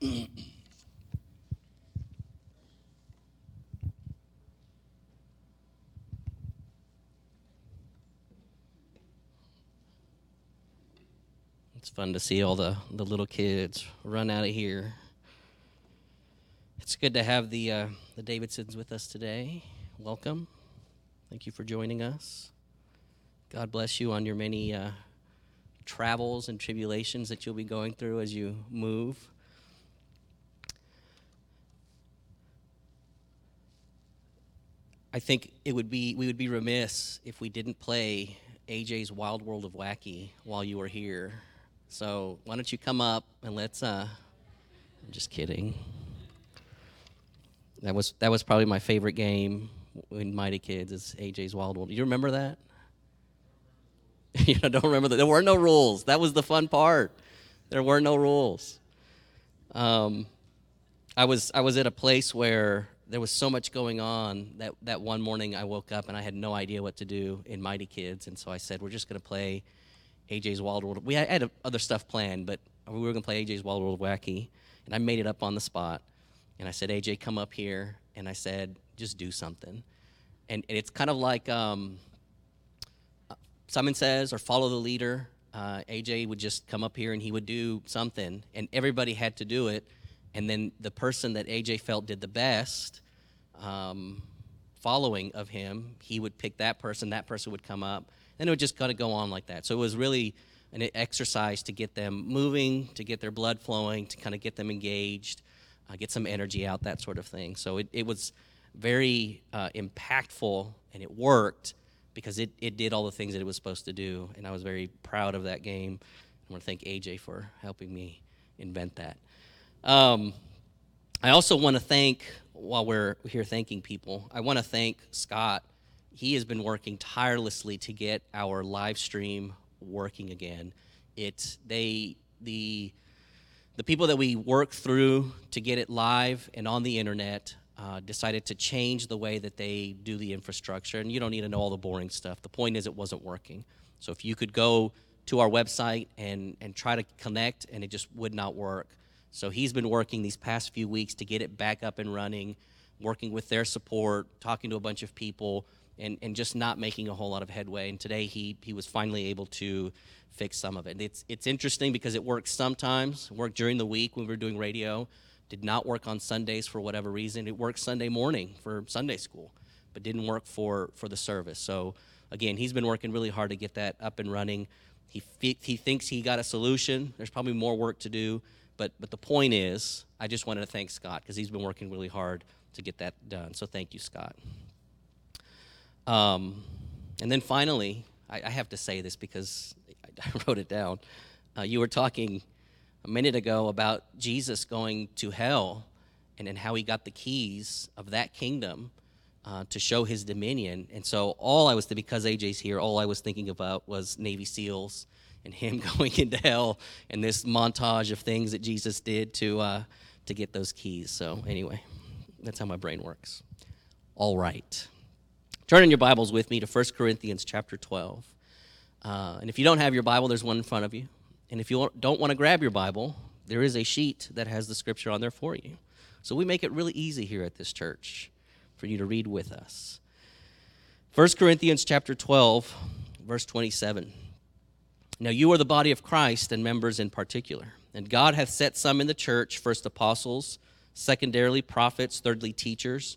It's fun to see all the, the little kids run out of here. It's good to have the, uh, the Davidsons with us today. Welcome. Thank you for joining us. God bless you on your many uh, travels and tribulations that you'll be going through as you move. I think it would be we would be remiss if we didn't play AJ's Wild World of Wacky while you were here. So why don't you come up and let's uh I'm just kidding. That was that was probably my favorite game in Mighty Kids is AJ's Wild World. You remember that? you don't remember that. There were no rules. That was the fun part. There were no rules. Um, I was I was at a place where there was so much going on that that one morning I woke up and I had no idea what to do in Mighty Kids, and so I said, "We're just going to play AJ's Wild World." We had other stuff planned, but we were going to play AJ's Wild World Wacky, and I made it up on the spot. And I said, "AJ, come up here," and I said, "Just do something." And, and it's kind of like um, Simon says, or follow the leader. Uh, AJ would just come up here and he would do something, and everybody had to do it. And then the person that AJ felt did the best, um, following of him, he would pick that person. That person would come up, and it would just kind of go on like that. So it was really an exercise to get them moving, to get their blood flowing, to kind of get them engaged, uh, get some energy out, that sort of thing. So it, it was very uh, impactful, and it worked because it, it did all the things that it was supposed to do. And I was very proud of that game. I want to thank AJ for helping me invent that. Um, I also want to thank, while we're here thanking people, I want to thank Scott. He has been working tirelessly to get our live stream working again. It's they the the people that we work through to get it live and on the internet uh, decided to change the way that they do the infrastructure. And you don't need to know all the boring stuff. The point is, it wasn't working. So if you could go to our website and, and try to connect, and it just would not work. So he's been working these past few weeks to get it back up and running, working with their support, talking to a bunch of people, and, and just not making a whole lot of headway. And today he, he was finally able to fix some of it. It's, it's interesting because it works sometimes, worked during the week when we were doing radio did not work on Sundays for whatever reason. It worked Sunday morning for Sunday school, but didn't work for, for the service. So, again, he's been working really hard to get that up and running. He, he thinks he got a solution. There's probably more work to do, but, but the point is, I just wanted to thank Scott because he's been working really hard to get that done. So, thank you, Scott. Um, and then finally, I, I, have to say this because I, I wrote it down. Uh, you were talking a minute ago about Jesus going to hell and, and how he got the keys of that kingdom uh, to show his dominion. And so, all I was, because AJ's here, all I was thinking about was Navy SEALs and him going into hell and this montage of things that Jesus did to, uh, to get those keys. So, anyway, that's how my brain works. All right. Turn in your Bibles with me to 1 Corinthians chapter 12. Uh, and if you don't have your Bible, there's one in front of you. And if you don't want to grab your Bible, there is a sheet that has the scripture on there for you. So we make it really easy here at this church for you to read with us. 1 Corinthians chapter 12, verse 27. Now you are the body of Christ and members in particular. And God hath set some in the church, first apostles, secondarily prophets, thirdly teachers,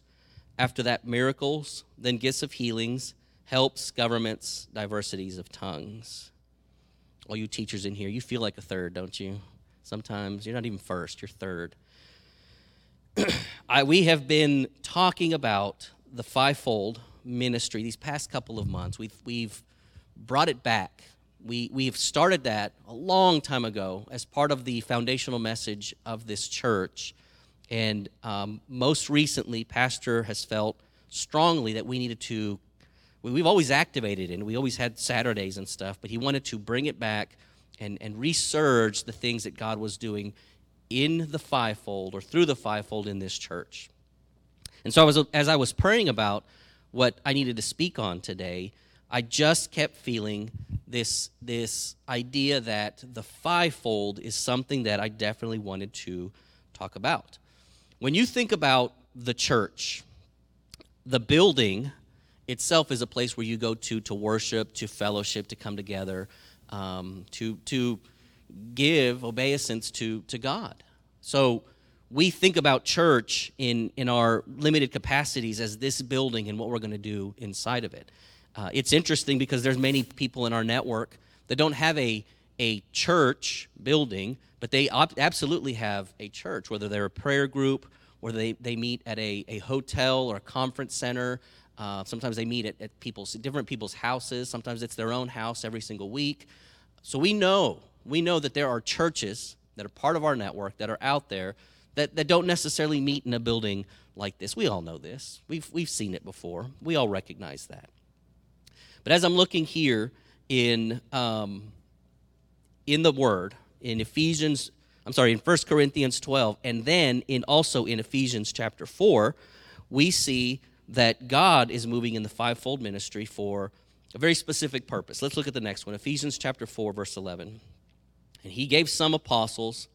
after that miracles, then gifts of healings, helps, governments, diversities of tongues all you teachers in here, you feel like a third, don't you? Sometimes you're not even first, you're third. I, we have been talking about the fivefold ministry these past couple of months. We've, we've brought it back. We, we've started that a long time ago as part of the foundational message of this church. And um, most recently, Pastor has felt strongly that we needed to we've always activated and we always had Saturdays and stuff, but he wanted to bring it back and, and resurge the things that God was doing in the fivefold or through the fivefold in this church. And so I was, as I was praying about what I needed to speak on today, I just kept feeling this, this idea that the fivefold is something that I definitely wanted to talk about. When you think about the church, the building itself is a place where you go to to worship, to fellowship, to come together, um, to to give obeisance to to God. So we think about church in in our limited capacities as this building and what we're going to do inside of it. Uh, it's interesting because there's many people in our network that don't have a a church building, but they op- absolutely have a church, whether they're a prayer group, or they, they meet at a, a hotel or a conference center. Uh, sometimes they meet at, at people's different people's houses. Sometimes it's their own house every single week. So we know we know that there are churches that are part of our network that are out there that, that don't necessarily meet in a building like this. We all know this. We've we've seen it before. We all recognize that. But as I'm looking here in um, in the Word in Ephesians, I'm sorry, in 1 Corinthians 12, and then in also in Ephesians chapter 4, we see that God is moving in the fivefold ministry for a very specific purpose. Let's look at the next one Ephesians chapter 4, verse 11. And he gave some apostles,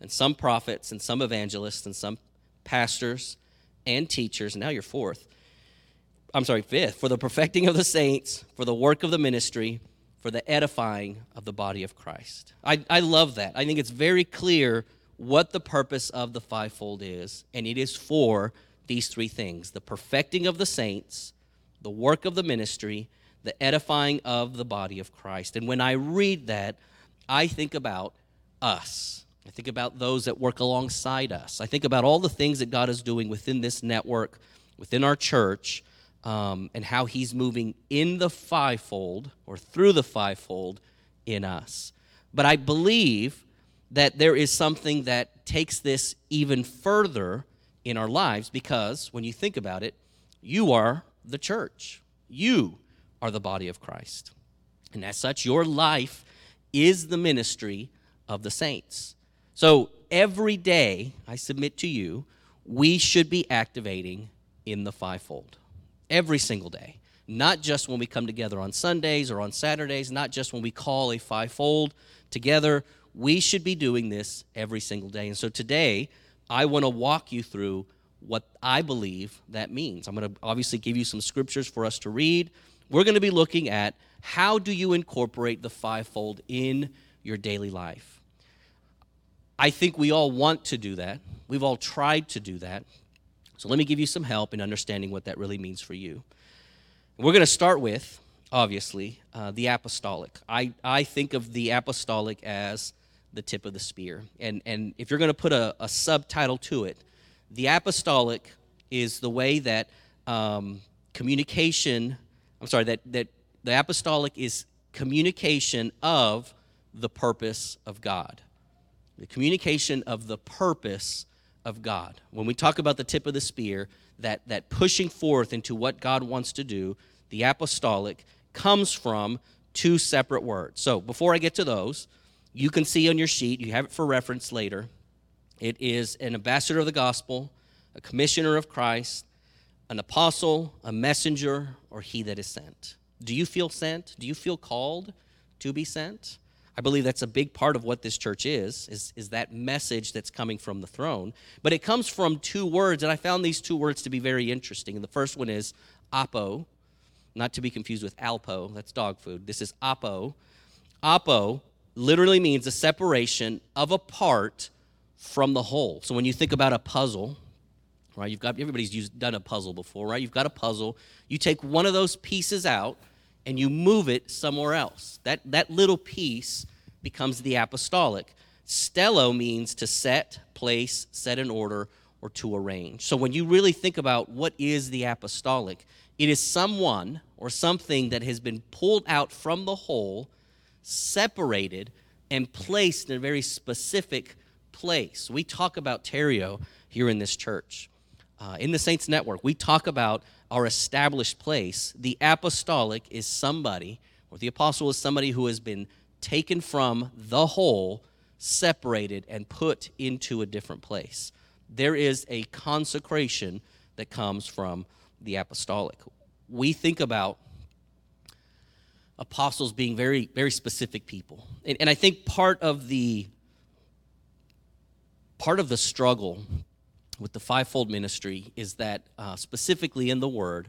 and some prophets, and some evangelists, and some pastors and teachers. Now you're fourth. I'm sorry, fifth. For the perfecting of the saints, for the work of the ministry, for the edifying of the body of Christ. I, I love that. I think it's very clear what the purpose of the fivefold is, and it is for these three things the perfecting of the saints, the work of the ministry, the edifying of the body of Christ. And when I read that, I think about us. I think about those that work alongside us. I think about all the things that God is doing within this network, within our church, um, and how He's moving in the fivefold or through the fivefold in us. But I believe that there is something that takes this even further in our lives because when you think about it, you are the church. You are the body of Christ. And as such, your life is the ministry of the saints. So every day, I submit to you, we should be activating in the fivefold. Every single day. Not just when we come together on Sundays or on Saturdays, not just when we call a fivefold together. We should be doing this every single day. And so today, I want to walk you through what I believe that means. I'm going to obviously give you some scriptures for us to read. We're going to be looking at how do you incorporate the fivefold in your daily life. I think we all want to do that. We've all tried to do that. So let me give you some help in understanding what that really means for you. We're going to start with, obviously, uh, the apostolic. I, I think of the apostolic as the tip of the spear. And, and if you're going to put a, a subtitle to it, the apostolic is the way that um, communication, I'm sorry, that, that the apostolic is communication of the purpose of God. The communication of the purpose of God. When we talk about the tip of the spear, that, that pushing forth into what God wants to do, the apostolic comes from two separate words. So before I get to those, you can see on your sheet, you have it for reference later. It is an ambassador of the gospel, a commissioner of Christ, an apostle, a messenger, or he that is sent. Do you feel sent? Do you feel called to be sent? I believe that's a big part of what this church is, is, is that message that's coming from the throne. But it comes from two words, and I found these two words to be very interesting. And the first one is apo, not to be confused with alpo, that's dog food. This is apo. Apo literally means a separation of a part from the whole. So when you think about a puzzle, right? You've got everybody's used, done a puzzle before, right? You've got a puzzle. You take one of those pieces out and you move it somewhere else. That that little piece becomes the apostolic. Stello means to set, place, set in order, or to arrange. So when you really think about what is the apostolic, it is someone or something that has been pulled out from the whole separated, and placed in a very specific place. We talk about Terrio here in this church. Uh, in the Saints Network, we talk about our established place. The apostolic is somebody, or the apostle is somebody who has been taken from the whole, separated, and put into a different place. There is a consecration that comes from the apostolic. We think about apostles being very, very specific people. And, and I think part of the part of the struggle with the fivefold ministry is that uh, specifically in the word,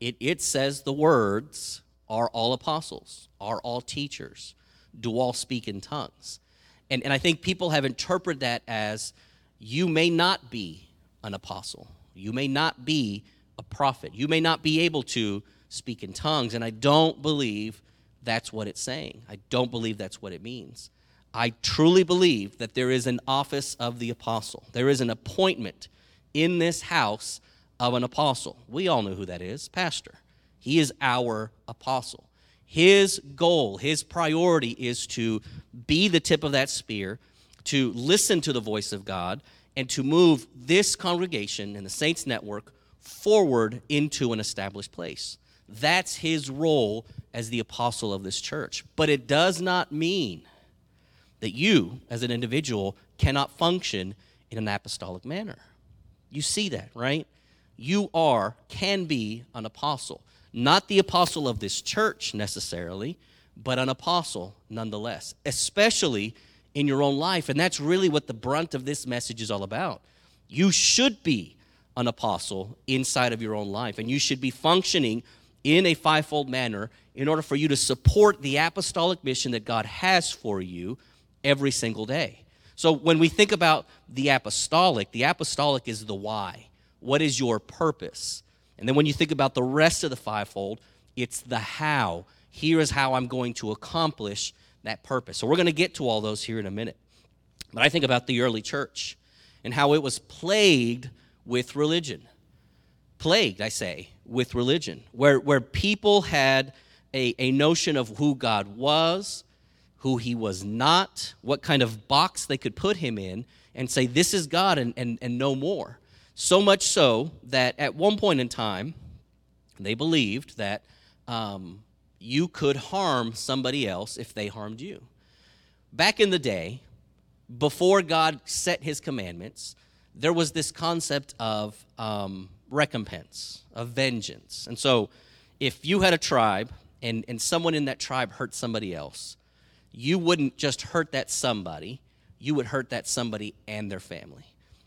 it, it says the words are all apostles, are all teachers, do all speak in tongues. And, and I think people have interpreted that as you may not be an apostle, you may not be a prophet, you may not be able to speak in tongues. And I don't believe that's what it's saying. I don't believe that's what it means. I truly believe that there is an office of the apostle, there is an appointment in this house of an apostle. We all know who that is, Pastor. He is our apostle. His goal, his priority is to be the tip of that spear, to listen to the voice of God, and to move this congregation and the Saints Network forward into an established place. That's his role as the apostle of this church. But it does not mean that you, as an individual, cannot function in an apostolic manner. You see that, right? You are, can be an apostle. Not the apostle of this church necessarily, but an apostle nonetheless, especially in your own life. And that's really what the brunt of this message is all about. You should be an apostle inside of your own life, and you should be functioning in a fivefold manner in order for you to support the apostolic mission that God has for you every single day. So when we think about the apostolic, the apostolic is the why. What is your purpose? And then when you think about the rest of the fivefold, it's the how. Here is how I'm going to accomplish that purpose. So we're going to get to all those here in a minute. But I think about the early church and how it was plagued with religion. Plagued, I say, with religion, where, where people had a, a notion of who God was, who he was not, what kind of box they could put him in, and say, This is God and, and, and no more. So much so that at one point in time, they believed that um, you could harm somebody else if they harmed you. Back in the day, before God set his commandments, there was this concept of um, recompense, of vengeance. And so, if you had a tribe and, and someone in that tribe hurt somebody else, you wouldn't just hurt that somebody, you would hurt that somebody and their family.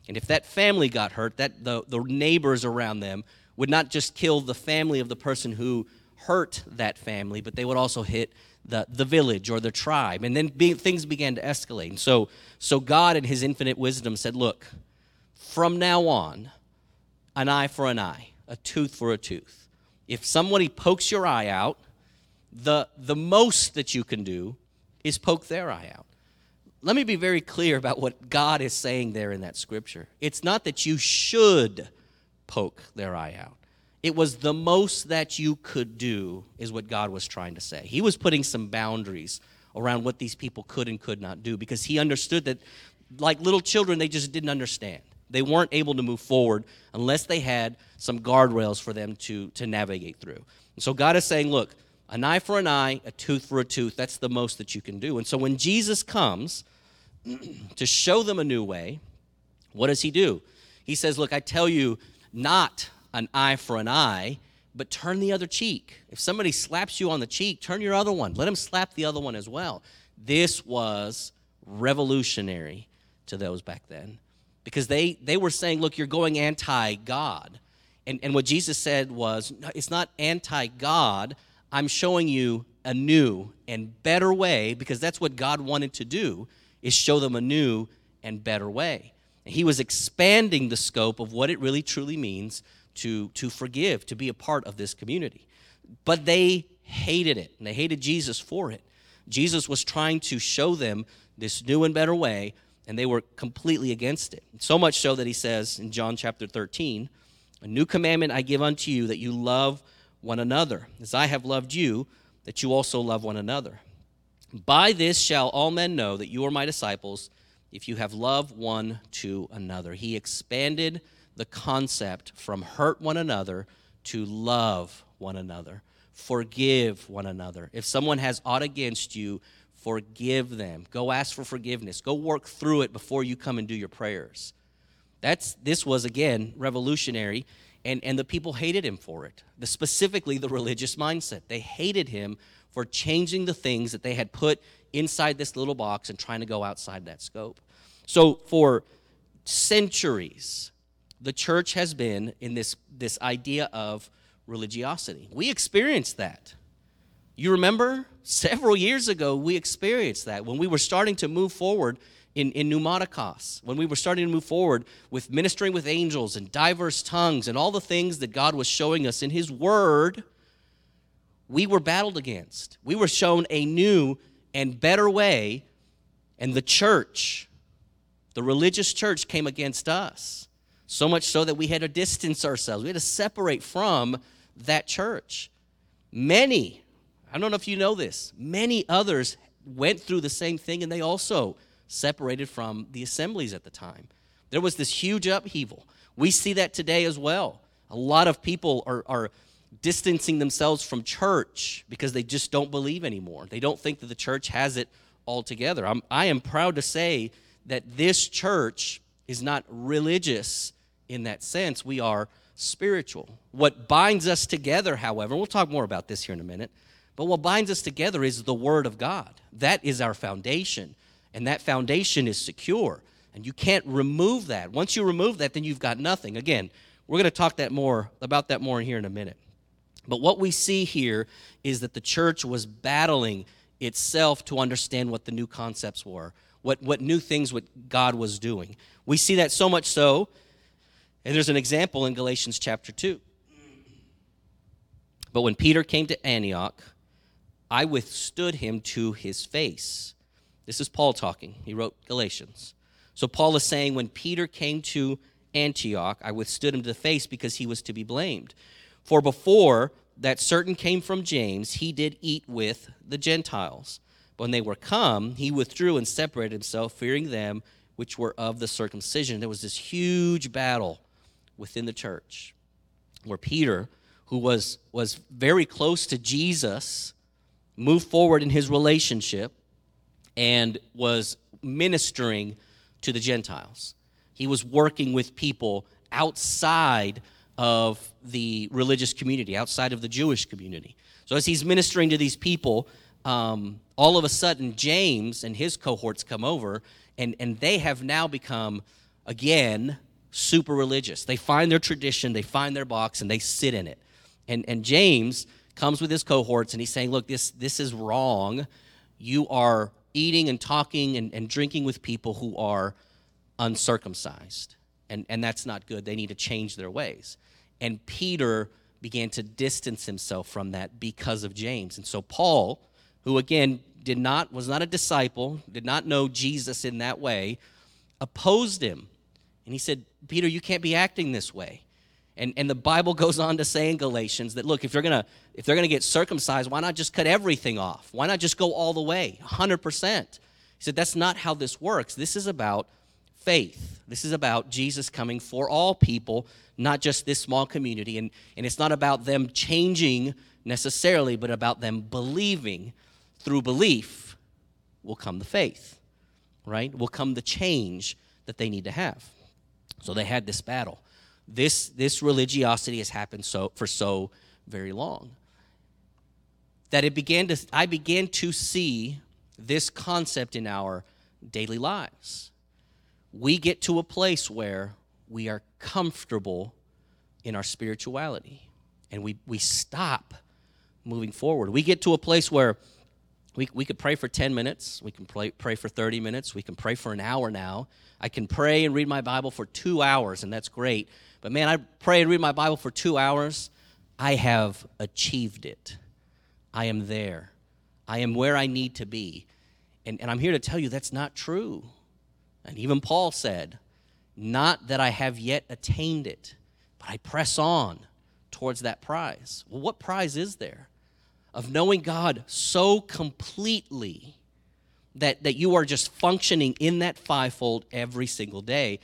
And if that family got hurt, that the, the neighbors around them would not just kill the family of the person who hurt that family, but they would also hit the, the village or the tribe. And then be, things began to escalate. And so, so God, in his infinite wisdom, said, Look, from now on, an eye for an eye, a tooth for a tooth. If somebody pokes your eye out, the, the most that you can do is poke their eye out. Let me be very clear about what God is saying there in that scripture. It's not that you should poke their eye out. It was the most that you could do, is what God was trying to say. He was putting some boundaries around what these people could and could not do because he understood that, like little children, they just didn't understand. They weren't able to move forward unless they had some guardrails for them to, to navigate through. And so God is saying, look, an eye for an eye, a tooth for a tooth, that's the most that you can do. And so when Jesus comes to show them a new way, what does he do? He says, Look, I tell you, not an eye for an eye, but turn the other cheek. If somebody slaps you on the cheek, turn your other one. Let him slap the other one as well. This was revolutionary to those back then because they, they were saying, look, you're going anti God. And, and what Jesus said was, it's not anti God. I'm showing you a new and better way because that's what God wanted to do is show them a new and better way. And he was expanding the scope of what it really truly means to, to forgive, to be a part of this community. But they hated it, and they hated Jesus for it. Jesus was trying to show them this new and better way, and they were completely against it. So much so that he says in John chapter 13, A new commandment I give unto you, that you love one another, as I have loved you, that you also love one another. By this shall all men know that you are my disciples, if you have love one to another. He expanded the concept from hurt one another to love one another, forgive one another. If someone has aught against you, forgive them. Go ask for forgiveness. Go work through it before you come and do your prayers. That's this was again revolutionary and, and the people hated him for it. The, specifically the religious mindset. They hated him for changing the things that they had put inside this little box and trying to go outside that scope. So for centuries, the church has been in this, this idea of religiosity. We experienced that. You remember several years ago, we experienced that when we were starting to move forward in, in pneumatikos, when we were starting to move forward with ministering with angels and diverse tongues and all the things that God was showing us in His Word, we were battled against. We were shown a new and better way, and the church, the religious church, came against us. So much so that we had to distance ourselves, we had to separate from that church. Many, I don't know if you know this, many others went through the same thing and they also separated from the assemblies at the time. There was this huge upheaval. We see that today as well. A lot of people are, are distancing themselves from church because they just don't believe anymore. They don't think that the church has it all together. I'm, I am proud to say that this church is not religious in that sense. We are spiritual. What binds us together, however, we'll talk more about this here in a minute, but what binds us together is the Word of God. That is our foundation, and that foundation is secure. And you can't remove that. Once you remove that, then you've got nothing. Again, we're going to talk that more about that more in here in a minute. But what we see here is that the church was battling itself to understand what the new concepts were, what, what new things what God was doing. We see that so much so, and there's an example in Galatians chapter 2. But when Peter came to Antioch, I withstood him to his face. This is Paul talking. He wrote Galatians. So Paul is saying, when Peter came to Antioch, I withstood him to the face because he was to be blamed. For before that certain came from James, he did eat with the Gentiles. But when they were come, he withdrew and separated himself, fearing them which were of the circumcision. There was this huge battle within the church where Peter, who was, was very close to Jesus, moved forward in his relationship and was ministering to the Gentiles. He was working with people outside of the religious community, outside of the Jewish community. So as he's ministering to these people, um, all of a sudden James and his cohorts come over, and, and they have now become, again, super religious. They find their tradition, they find their box, and they sit in it. And, and James comes with his cohorts, and he's saying, Look, this, this is wrong. You are eating and talking and, and drinking with people who are uncircumcised. And, and that's not good. They need to change their ways. And Peter began to distance himself from that because of James. And so Paul, who again did not was not a disciple, did not know Jesus in that way, opposed him. And he said, "Peter, you can't be acting this way." And, and the Bible goes on to say in Galatians that look, if you're gonna if they're gonna get circumcised, why not just cut everything off? Why not just go all the way, 100%? He said that's not how this works. This is about faith. This is about Jesus coming for all people, not just this small community. And, and it's not about them changing necessarily, but about them believing. Through belief will come the faith, right? Will come the change that they need to have. So they had this battle. This, this religiosity has happened so, for so very long that it began to, I began to see this concept in our daily lives we get to a place where we are comfortable in our spirituality and we, we stop moving forward. We get to a place where we, we could pray for 10 minutes, we can pray, pray for 30 minutes, we can pray for an hour now. I can pray and read my Bible for two hours, and that's great. But man, I pray and read my Bible for two hours, I have achieved it. I am there. I am where I need to be. And, and I'm here to tell you that's not true. And even Paul said, Not that I have yet attained it, but I press on towards that prize. Well, what prize is there? Of knowing God so completely that, that you are just functioning in that fivefold every single day.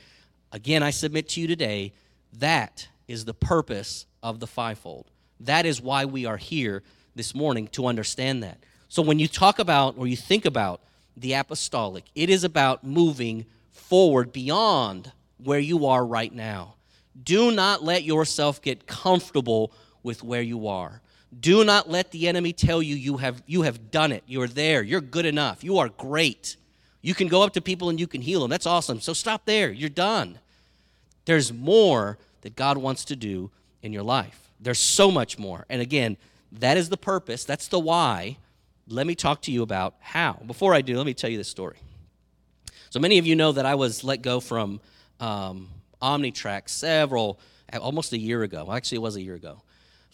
Again, I submit to you today that is the purpose of the fivefold. That is why we are here this morning to understand that. So when you talk about or you think about the apostolic, it is about moving forward beyond where you are right now. Do not let yourself get comfortable with where you are. Do not let the enemy tell you you have, you have done it. You're there. You're good enough. You are great. You can go up to people and you can heal them. That's awesome. So stop there. You're done. There's more that God wants to do in your life. There's so much more. And again, that is the purpose. That's the why. Let me talk to you about how. Before I do, let me tell you this story. So many of you know that I was let go from um, Omnitrax several, almost a year ago. Actually, it was a year ago.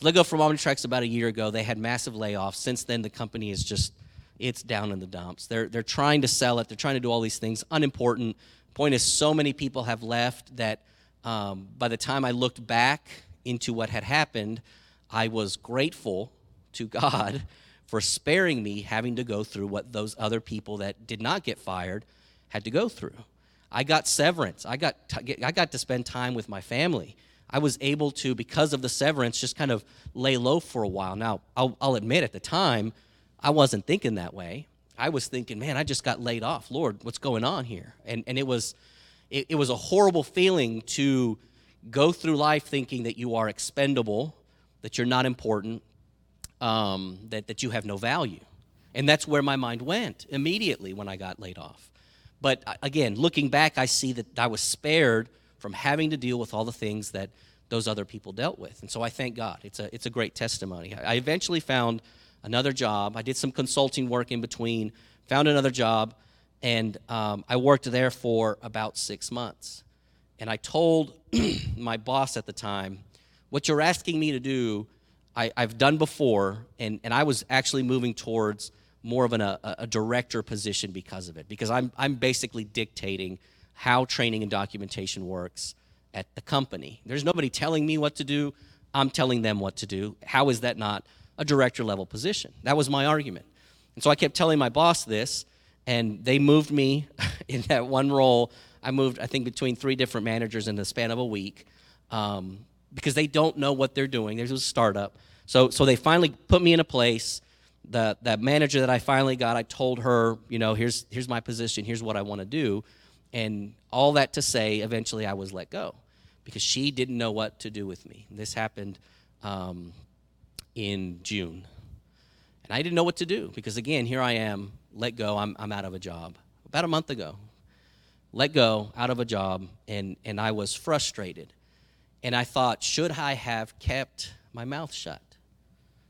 Let go from Omnitrax about a year ago. They had massive layoffs. Since then, the company is just it's down in the dumps. They're they're trying to sell it. They're trying to do all these things. Unimportant. Point is, so many people have left that um, by the time I looked back into what had happened, I was grateful to God for sparing me having to go through what those other people that did not get fired had to go through. I got severance. I got t- I got to spend time with my family. I was able to, because of the severance, just kind of lay low for a while. Now, I'll, I'll admit at the time, I wasn't thinking that way. I was thinking, man, I just got laid off. Lord, what's going on here? And, and it, was, it, it was a horrible feeling to go through life thinking that you are expendable, that you're not important, um, that, that you have no value. And that's where my mind went immediately when I got laid off. But uh, again, looking back, I see that I was spared from having to deal with all the things that those other people dealt with. And so I thank God. It's a, it's a great testimony. I eventually found another job. I did some consulting work in between, found another job, and um, I worked there for about six months. And I told my boss at the time, What you're asking me to do, I, have done before, and, and I was actually moving towards more of an, a, a director position because of it, because I'm, I'm basically dictating how training and documentation works at the company. There's nobody telling me what to do. I'm telling them what to do. How is that not a director level position? That was my argument. And so I kept telling my boss this, and they moved me in that one role. I moved, I think, between three different managers in the span of a week um, because they don't know what they're doing. There's a startup. So, so they finally put me in a place. The, that manager that I finally got, I told her, you know, here's, here's my position, here's what I want to do. And all that to say, eventually I was let go because she didn't know what to do with me. This happened um, in June. And I didn't know what to do because, again, here I am, let go, I'm, I'm out of a job. About a month ago, let go, out of a job, and, and I was frustrated. And I thought, should I have kept my mouth shut?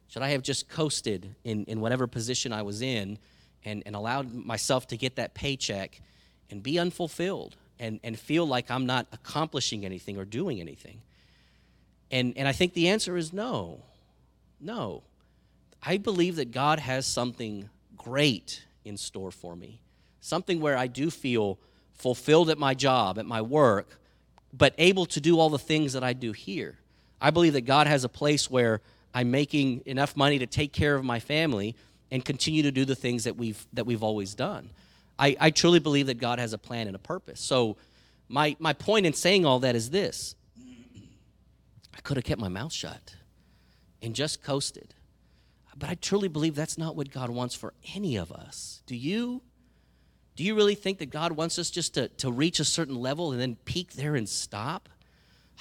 Should I have just coasted in, in whatever position I was in and, and allowed myself to get that paycheck and be unfulfilled and, and feel like I'm not accomplishing anything or doing anything? And, and I think the answer is no. No. I believe that God has something great in store for me, something where I do feel fulfilled at my job, at my work, but able to do all the things that I do here. I believe that God has a place where I'm making enough money to take care of my family and continue to do the things that we've that we've always done. I, I truly believe that God has a plan and a purpose. So, my, my point in saying all that is this I could have kept my mouth shut and just coasted. But I truly believe that's not what God wants for any of us. Do you? Do you really think that God wants us just to, to reach a certain level and then peak there and stop?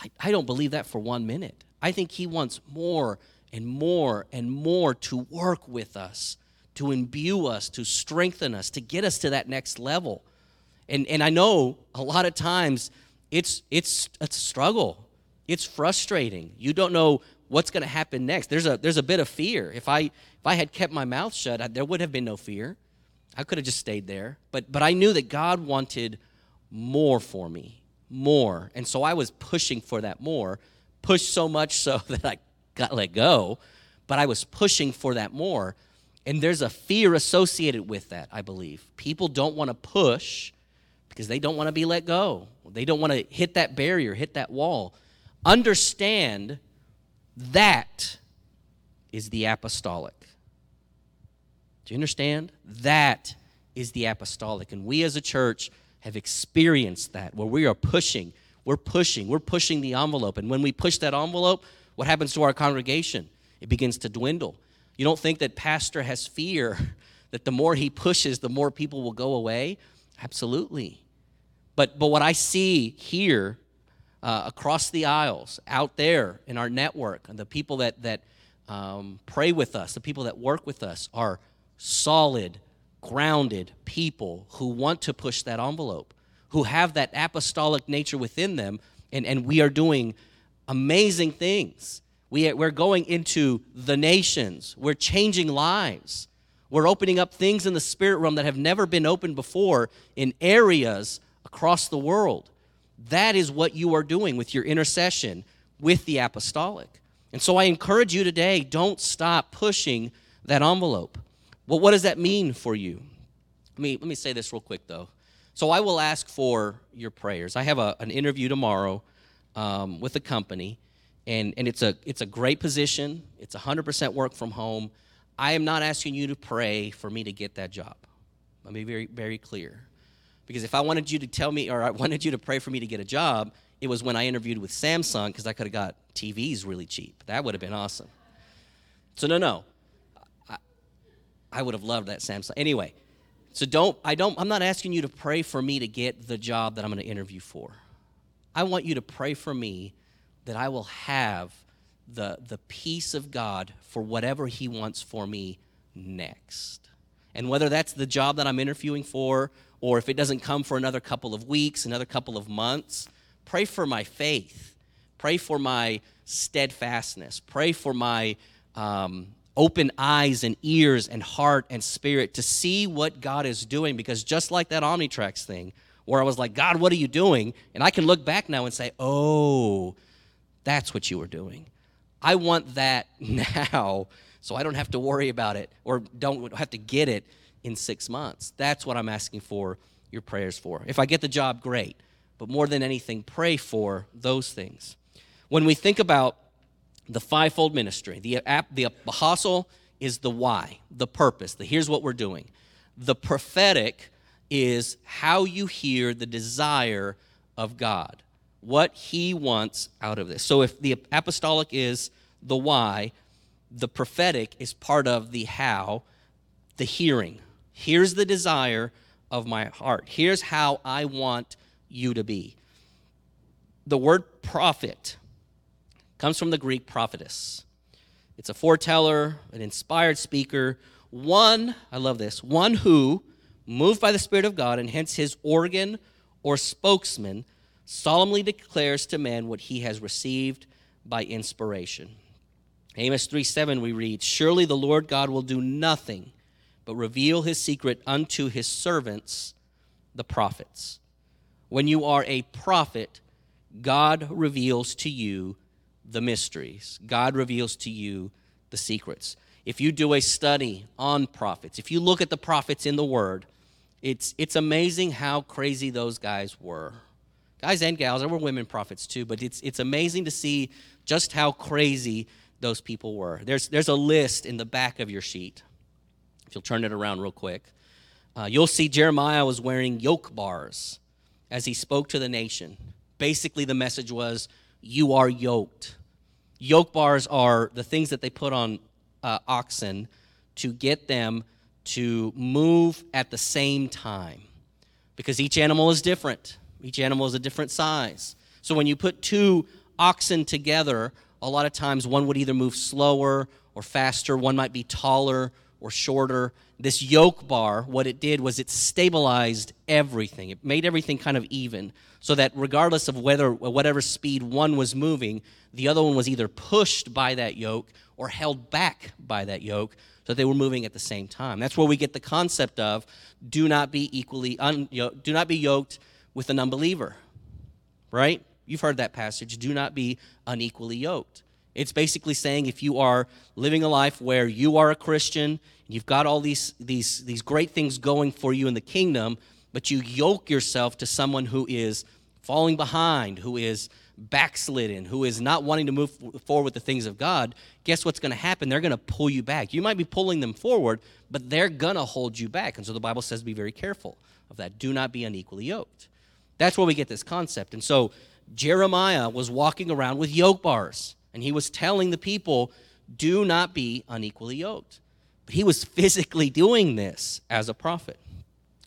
I, I don't believe that for one minute. I think He wants more and more and more to work with us to imbue us, to strengthen us, to get us to that next level. And, and I know a lot of times it's, it's a struggle. It's frustrating. You don't know what's going to happen next. There's a, there's a bit of fear. If I, if I had kept my mouth shut, I, there would have been no fear. I could have just stayed there. But, but I knew that God wanted more for me, more. And so I was pushing for that more, pushed so much so that I got let go, but I was pushing for that more. And there's a fear associated with that, I believe. People don't want to push because they don't want to be let go. They don't want to hit that barrier, hit that wall. Understand that is the apostolic. Do you understand? That is the apostolic. And we as a church have experienced that where we are pushing, we're pushing, we're pushing the envelope. And when we push that envelope, what happens to our congregation? It begins to dwindle. You don't think that pastor has fear that the more he pushes, the more people will go away? Absolutely. But, but what I see here uh, across the aisles, out there in our network, and the people that, that um, pray with us, the people that work with us, are solid, grounded people who want to push that envelope, who have that apostolic nature within them, and, and we are doing amazing things. We, we're going into the nations, we're changing lives. We're opening up things in the spirit realm that have never been opened before in areas across the world. That is what you are doing with your intercession with the apostolic. And so I encourage you today don't stop pushing that envelope. Well, what does that mean for you? Let me, let me say this real quick, though. So I will ask for your prayers. I have a, an interview tomorrow um, with a company, and, and it's, a, it's a great position. It's 100% work from home. I am not asking you to pray for me to get that job. Let me be very, very clear. Because if I wanted you to tell me, or I wanted you to pray for me to get a job, it was when I interviewed with Samsung because I could have got TVs really cheap. That would have been awesome. So, no, no. I, I would have loved that Samsung. Anyway, so don't, I don't, I'm not asking you to pray for me to get the job that I'm going to interview for. I want you to pray for me that I will have the, the peace of God for whatever He wants for me next. And whether that's the job that I'm interviewing for, or if it doesn't come for another couple of weeks, another couple of months, pray for my faith. Pray for my steadfastness. Pray for my um, open eyes and ears and heart and spirit to see what God is doing. Because just like that Omnitrax thing, where I was like, God, what are you doing? And I can look back now and say, oh, that's what you were doing. I want that now so I don't have to worry about it or don't have to get it in six months. That's what I'm asking for your prayers for. If I get the job, great. But more than anything, pray for those things. When we think about the fivefold ministry, the, the apostle is the why, the purpose, the here's what we're doing. The prophetic is how you hear the desire of God what he wants out of this. So if the apostolic is the why, the prophetic is part of the how, the hearing. Here's the desire of my heart. Here's how I want you to be. The word prophet comes from the Greek prophetes. It's a foreteller, an inspired speaker, one, I love this, one who, moved by the Spirit of God, and hence his organ or spokesman, solemnly declares to men what he has received by inspiration. Amos 3 7, we read, Surely the Lord God will do nothing but reveal his secret unto his servants, the prophets. When you are a prophet, God reveals to you the mysteries, God reveals to you the secrets. If you do a study on prophets, if you look at the prophets in the Word, it's, it's amazing how crazy those guys were guys and gals, there were women prophets too, but it's, it's amazing to see just how crazy those people were. There's, there's a list in the back of your sheet. If you'll turn it around real quick, uh, you'll see Jeremiah was wearing yoke bars as he spoke to the nation. Basically, the message was, You are yoked. Yoke bars are the things that they put on uh, oxen to get them to move at the same time because each animal is different. Each animal is a different size. So when you put two oxen together, a lot of times one would either move slower or faster, one might be taller or shorter. This yoke bar, what it did was it stabilized everything. It made everything kind of even so that regardless of whether whatever speed one was moving, the other one was either pushed by that yoke or held back by that yoke so that they were moving at the same time. That's where we get the concept of do not be equally un, do not be yoked with an unbeliever, right? You've heard that passage. Do not be unequally yoked. It's basically saying if you are living a life where you are a Christian, you've got all these, these, these great things going for you in the kingdom, but you yoke yourself to someone who is falling behind, who is backslidden, who is not wanting to move forward with the things of God, guess what's going to happen? They're going to pull you back. You might be pulling them forward, but they're going to hold you back. And so the Bible says be very careful of that. Do not be unequally yoked. That's where we get this concept. And so Jeremiah was walking around with yoke bars, and he was telling the people, do not be unequally yoked. But he was physically doing this as a prophet.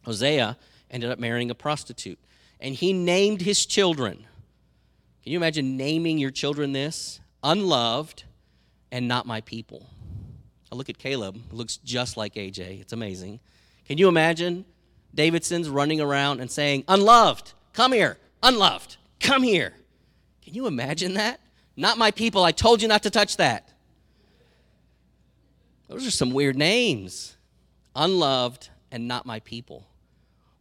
Hosea ended up marrying a prostitute, and he named his children. Can you imagine naming your children this? Unloved and not my people. I look at Caleb, looks just like AJ. It's amazing. Can you imagine Davidson's running around and saying, Unloved, come here, unloved, come here? Can you imagine that? Not my people, I told you not to touch that. Those are some weird names. Unloved and not my people.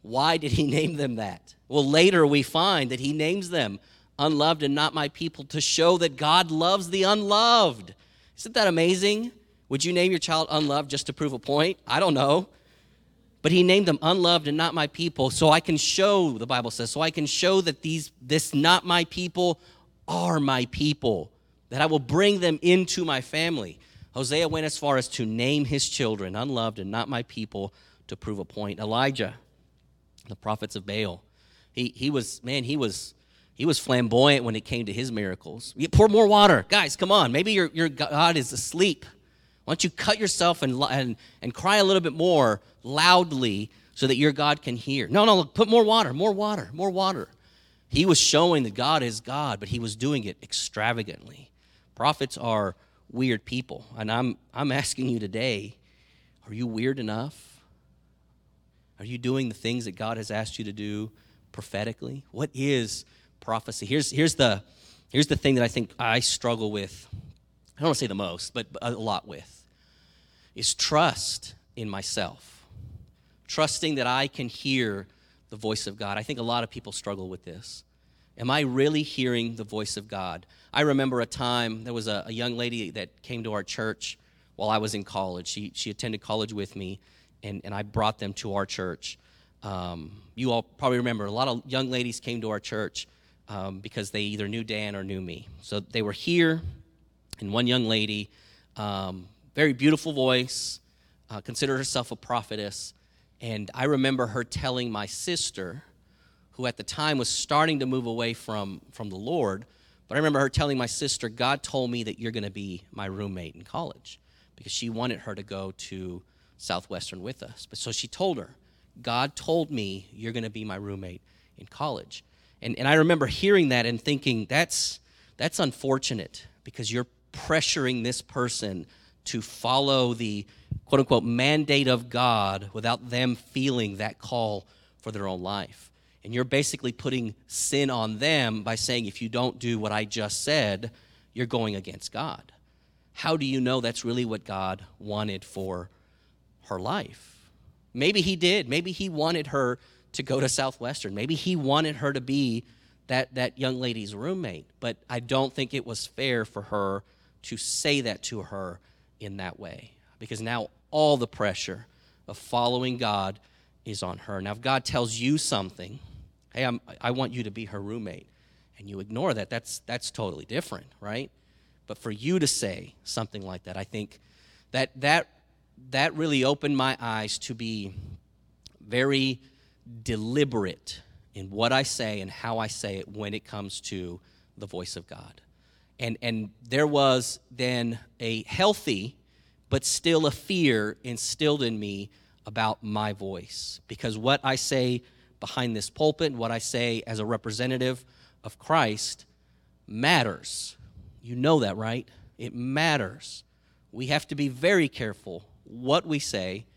Why did he name them that? Well, later we find that he names them unloved and not my people to show that God loves the unloved. Isn't that amazing? Would you name your child unloved just to prove a point? I don't know. But he named them unloved and not my people so I can show, the Bible says, so I can show that these this not my people are my people, that I will bring them into my family. Hosea went as far as to name his children unloved and not my people to prove a point. Elijah, the prophets of Baal, he, he was, man, he was he was flamboyant when it came to his miracles. You pour more water. Guys, come on. Maybe your, your God is asleep. Why don't you cut yourself and, and, and cry a little bit more loudly so that your God can hear? No, no, look, put more water, more water, more water. He was showing that God is God, but he was doing it extravagantly. Prophets are weird people. And I'm, I'm asking you today are you weird enough? Are you doing the things that God has asked you to do prophetically? What is prophecy. Here's, here's, the, here's the thing that I think I struggle with. I don't want to say the most, but a lot with is trust in myself. Trusting that I can hear the voice of God. I think a lot of people struggle with this. Am I really hearing the voice of God? I remember a time there was a, a young lady that came to our church while I was in college. She, she attended college with me, and, and I brought them to our church. Um, you all probably remember a lot of young ladies came to our church um, because they either knew Dan or knew me. So they were here, and one young lady, um, very beautiful voice, uh, considered herself a prophetess. And I remember her telling my sister, who at the time was starting to move away from, from the Lord, but I remember her telling my sister, God told me that you're going to be my roommate in college because she wanted her to go to Southwestern with us. But so she told her, God told me you're going to be my roommate in college. And, and I remember hearing that and thinking, that's, that's unfortunate because you're pressuring this person to follow the quote unquote mandate of God without them feeling that call for their own life. And you're basically putting sin on them by saying, if you don't do what I just said, you're going against God. How do you know that's really what God wanted for her life? Maybe He did. Maybe He wanted her to go to Southwestern. Maybe he wanted her to be that, that young lady's roommate, but I don't think it was fair for her to say that to her in that way because now all the pressure of following God is on her. Now, if God tells you something, hey, I'm, I want you to be her roommate, and you ignore that, that's, that's totally different, right? But for you to say something like that, I think that that, that really opened my eyes to be very deliberate in what I say and how I say it when it comes to the voice of God. And, and there was then a healthy, but still a fear instilled in me about my voice. Because what I say behind this pulpit, and what I say as a representative of Christ, matters. You know that, right? It matters. We have to be very careful what we say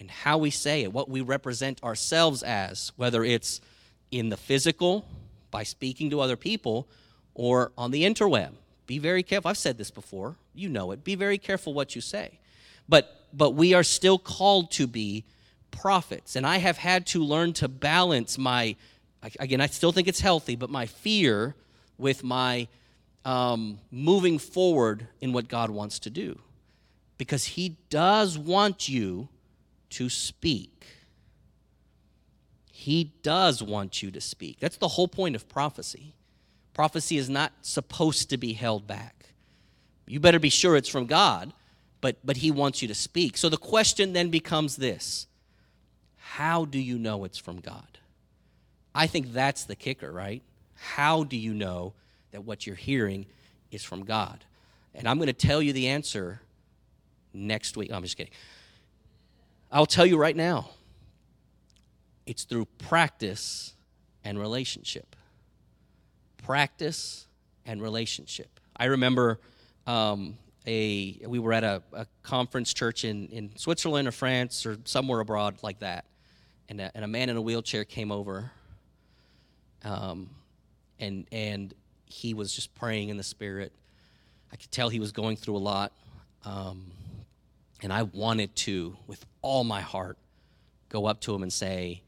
and how we say it, what we represent ourselves as, whether it's in the physical, by speaking to other people, or on the interweb. Be very careful. I've said this before. You know it. Be very careful what you say. But but we are still called to be prophets. And I have had to learn to balance my again, I still think it's healthy, but my fear with my um, moving forward in what God wants to do. Because He does want you to speak. He does want you to speak. That's the whole point of prophecy. Prophecy is not supposed to be held back. You better be sure it's from God, but, but He wants you to speak. So the question then becomes this How do you know it's from God? I think that's the kicker, right? How do you know that what you're hearing is from God? And I'm going to tell you the answer next week. I'm just kidding. I'll tell you right now it's through practice and relationship. Practice and relationship. I remember um, a we were at a, a conference church in, in Switzerland or France or somewhere abroad like that, and a, and a man in a wheelchair came over. Um, and and he was just praying in the spirit. I could tell he was going through a lot, um, and I wanted to, with all my heart, go up to him and say,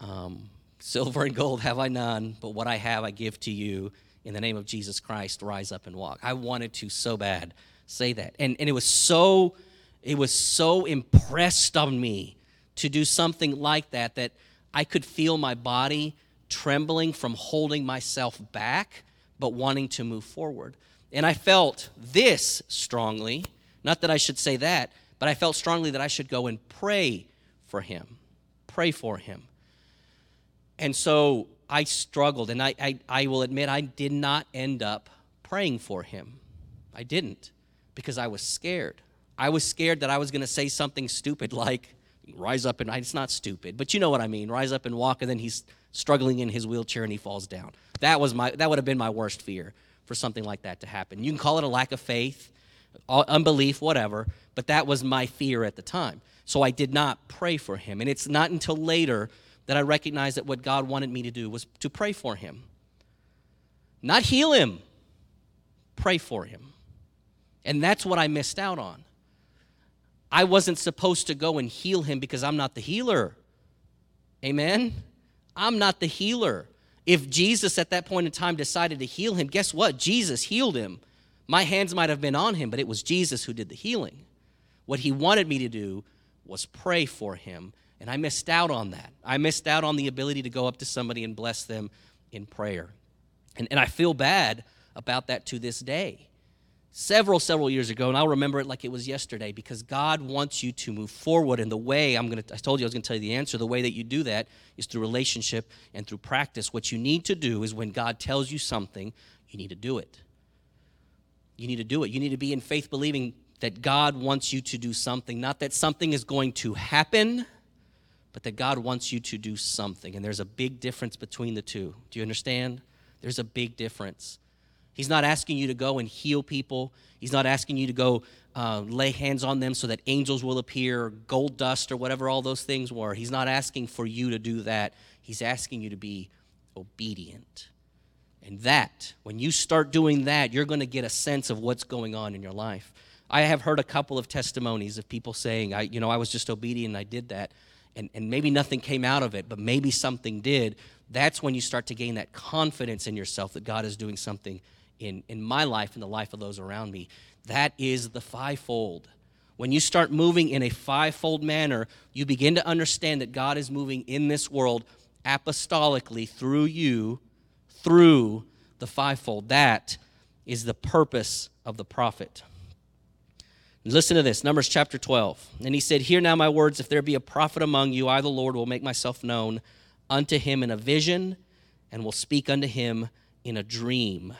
um, "Silver and gold have I none, but what I have I give to you." In the name of Jesus Christ, rise up and walk. I wanted to so bad say that. And, and it was so it was so impressed on me to do something like that that I could feel my body trembling from holding myself back but wanting to move forward. And I felt this strongly, not that I should say that, but I felt strongly that I should go and pray for him. Pray for him. And so I struggled, and I, I, I will admit I did not end up praying for him. I didn't because I was scared. I was scared that I was going to say something stupid like, rise up and it's not stupid, but you know what I mean. Rise up and walk, and then he's struggling in his wheelchair and he falls down. That was my that would have been my worst fear for something like that to happen. You can call it a lack of faith, uh, unbelief, whatever, but that was my fear at the time. So I did not pray for him. And it's not until later that I recognized that what God wanted me to do was to pray for him. Not heal him, pray for him. And that's what I missed out on. I wasn't supposed to go and heal him because I'm not the healer. Amen? I'm not the healer. If Jesus at that point in time decided to heal him, guess what? Jesus healed him. My hands might have been on him, but it was Jesus who did the healing. What he wanted me to do was pray for him, and I missed out on that. I missed out on the ability to go up to somebody and bless them in prayer. And, and I feel bad about that to this day several, several years ago, and I'll remember it like it was yesterday because God wants you to move forward. And the way I'm going to, I told you I was going to tell you the answer. The way that you do that is through relationship and through practice. What you need to do is when God tells you something, you need to do it. You need to do it. You need to be in faith believing that God wants you to do something, not that something is going to happen, but that God wants you to do something. And there's a big difference between the two. Do you understand? There's a big difference. He's not asking you to go and heal people. He's not asking you to go uh, lay hands on them so that angels will appear, or gold dust, or whatever all those things were. He's not asking for you to do that. He's asking you to be obedient. And that, when you start doing that, you're going to get a sense of what's going on in your life. I have heard a couple of testimonies of people saying, I, you know, I was just obedient and I did that. And, and maybe nothing came out of it, but maybe something did. That's when you start to gain that confidence in yourself that God is doing something in, in my life and the life of those around me. That is the fivefold. When you start moving in a fivefold manner, you begin to understand that God is moving in this world apostolically through you, through the fivefold. That is the purpose of the prophet. Listen to this Numbers chapter 12. And he said, Hear now my words. If there be a prophet among you, I, the Lord, will make myself known unto him in a vision and will speak unto him in a dream.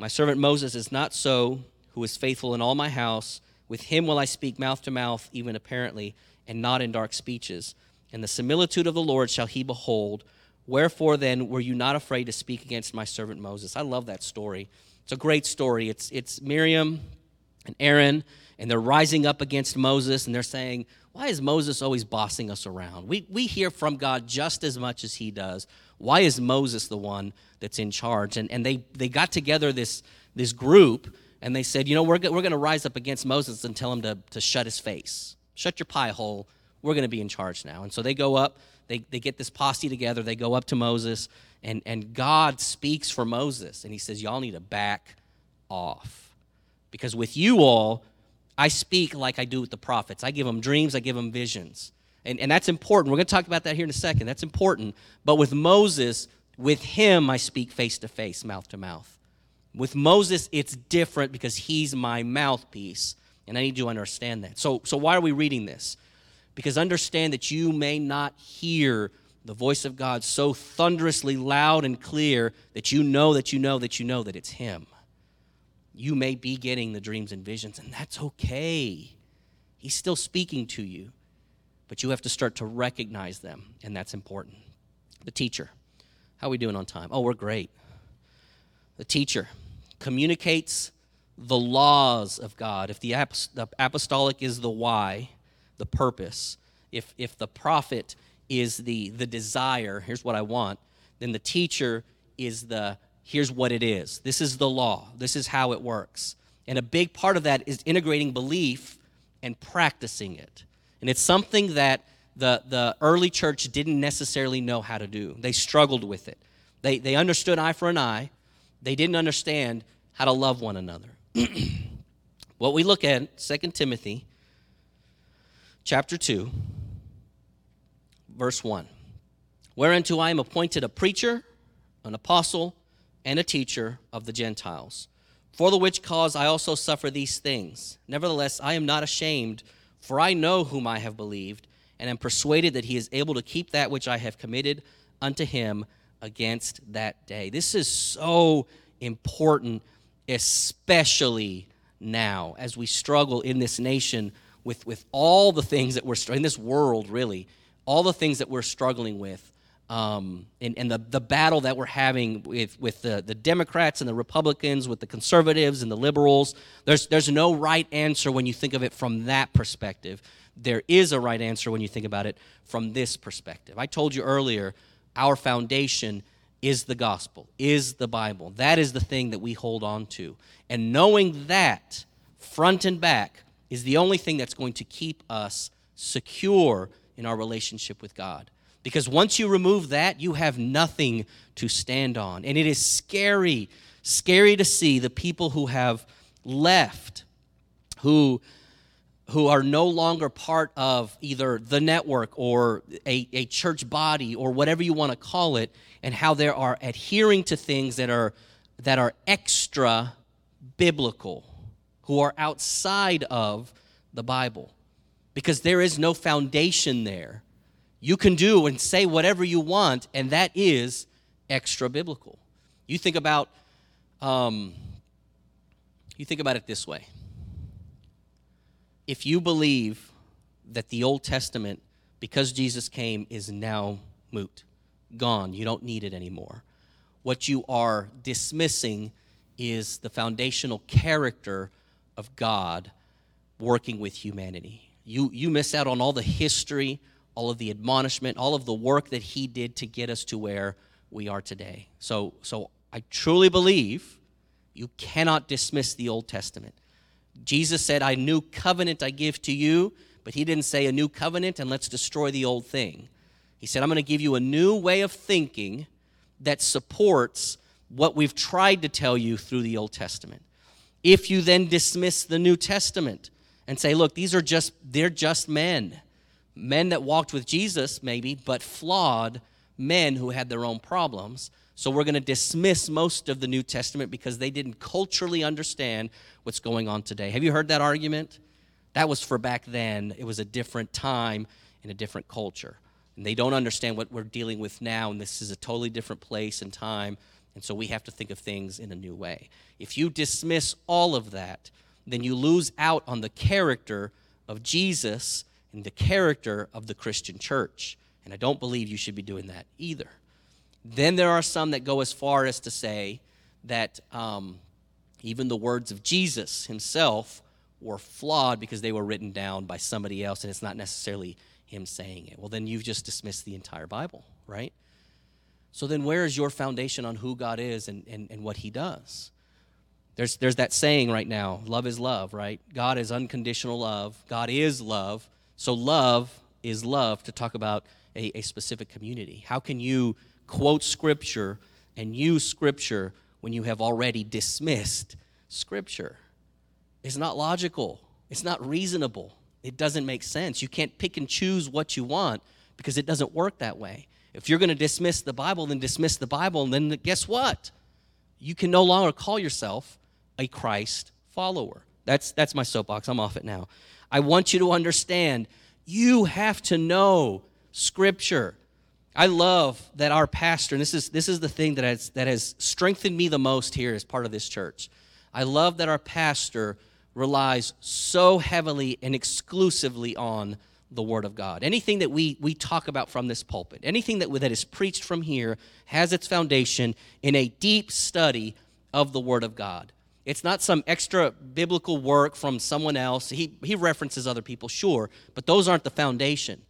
My servant Moses is not so, who is faithful in all my house. With him will I speak mouth to mouth, even apparently, and not in dark speeches. And the similitude of the Lord shall he behold. Wherefore then were you not afraid to speak against my servant Moses? I love that story. It's a great story. It's, it's Miriam and Aaron, and they're rising up against Moses, and they're saying, Why is Moses always bossing us around? We, we hear from God just as much as he does. Why is Moses the one that's in charge? And, and they, they got together this, this group and they said, you know, we're, we're going to rise up against Moses and tell him to, to shut his face. Shut your pie hole. We're going to be in charge now. And so they go up, they, they get this posse together, they go up to Moses, and, and God speaks for Moses. And he says, y'all need to back off. Because with you all, I speak like I do with the prophets. I give them dreams, I give them visions. And, and that's important. We're going to talk about that here in a second. That's important. But with Moses, with him, I speak face to face, mouth to mouth. With Moses, it's different because he's my mouthpiece. And I need you to understand that. So, so why are we reading this? Because understand that you may not hear the voice of God so thunderously loud and clear that you know that you know that you know that it's Him. You may be getting the dreams and visions, and that's okay. He's still speaking to you but you have to start to recognize them, and that's important. The teacher. How are we doing on time? Oh, we're great. The teacher communicates the laws of God. If the, apostolic is the why, the purpose, if, if the prophet is the, the desire, here's what I want, then the teacher is the here's what it is. This is the law. This is how it works. And a big part of that is integrating belief and practicing it. And it's something that the, the early church didn't necessarily know how to do. They struggled with it. They, they understood eye for an eye, they didn't understand how to love one another. what we look at, 2 Timothy chapter 2, verse 1. Whereunto I am appointed a preacher, an apostle, and a teacher of the Gentiles. For the which cause I also suffer these things. Nevertheless, I am not ashamed, for I know whom I have believed, and am persuaded that he is able to keep that which I have committed unto him against that day. This is so important, especially now as we struggle in this nation with, with all the things that we're in this world, really, all the things that we're struggling with. Um, and, and the, the battle that we're having with, with the, the Democrats and the Republicans, with the conservatives and the liberals, there's, there's no right answer when you think of it from that perspective. There is a right answer when you think about it from this perspective. I told you earlier, our foundation is the gospel, is the Bible. That is the thing that we hold on to. And knowing that front and back is the only thing that's going to keep us secure in our relationship with God. Because once you remove that, you have nothing to stand on. And it is scary, scary to see the people who have left, who who are no longer part of either the network or a, a church body or whatever you want to call it, and how they are adhering to things that are that are extra biblical, who are outside of the Bible. Because there is no foundation there. You can do and say whatever you want, and that is extra biblical. You think about um, you think about it this way if you believe that the Old Testament, because Jesus came, is now moot, gone, you don't need it anymore, what you are dismissing is the foundational character of God working with humanity. You, you miss out on all the history, all of the admonishment, all of the work that He did to get us to where we are today. So, so I truly believe you cannot dismiss the Old Testament. Jesus said, I new covenant I give to you, but he didn't say a new covenant and let's destroy the old thing. He said, I'm going to give you a new way of thinking that supports what we've tried to tell you through the Old Testament. If you then dismiss the New Testament and say, look, these are just, they're just men, men that walked with Jesus, maybe, but flawed men who had their own problems, so we're going to dismiss most of the New Testament because they didn't culturally understand what's going on today. Have you heard that argument? That was for back then. It was a different time in a different culture. And they don't understand what we're dealing with now, and this is a totally different place and time. And so we have to think of things in a new way. If you dismiss all of that, then you lose out on the character of Jesus and the character of the Christian church. And I don't believe you should be doing that either. Then there are some that go as far as to say that um, even the words of Jesus himself were flawed because they were written down by somebody else and it's not necessarily him saying it. Well, then you've just dismissed the entire Bible, right? So then where is your foundation on who God is and, and, and what he does? There's, there's that saying right now love is love, right? God is unconditional love. God is love. So love is love to talk about a, a specific community. How can you quote Scripture and use Scripture when you have already dismissed Scripture. It's not logical, it's not reasonable, it doesn't make sense. You can't pick and choose what you want because it doesn't work that way. If you're going to dismiss the Bible, then dismiss the Bible, and then guess what? You can no longer call yourself a Christ follower. That's, that's my soapbox. I'm off it now. I want you to understand you have to know Scripture. I love that our pastor, and this is, this is the thing that has, that has strengthened me the most here as part of this church. I love that our pastor relies so heavily and exclusively on the Word of God. Anything that we, we talk about from this pulpit, anything that, that is preached from here, has its foundation in a deep study of the Word of God. It's not some extra biblical work from someone else. He, he references other people, sure, but those aren't the foundation.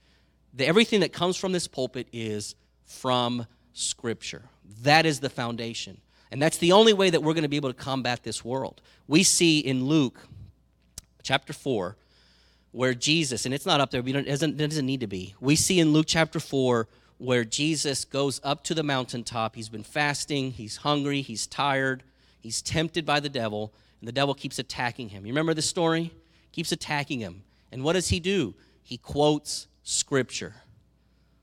The, everything that comes from this pulpit is from Scripture. That is the foundation. And that's the only way that we're going to be able to combat this world. We see in Luke chapter 4 where Jesus, and it's not up there, it doesn't, it doesn't need to be. We see in Luke chapter 4 where Jesus goes up to the mountaintop. He's been fasting, he's hungry, he's tired, he's tempted by the devil, and the devil keeps attacking him. You remember the story? Keeps attacking him. And what does he do? He quotes scripture.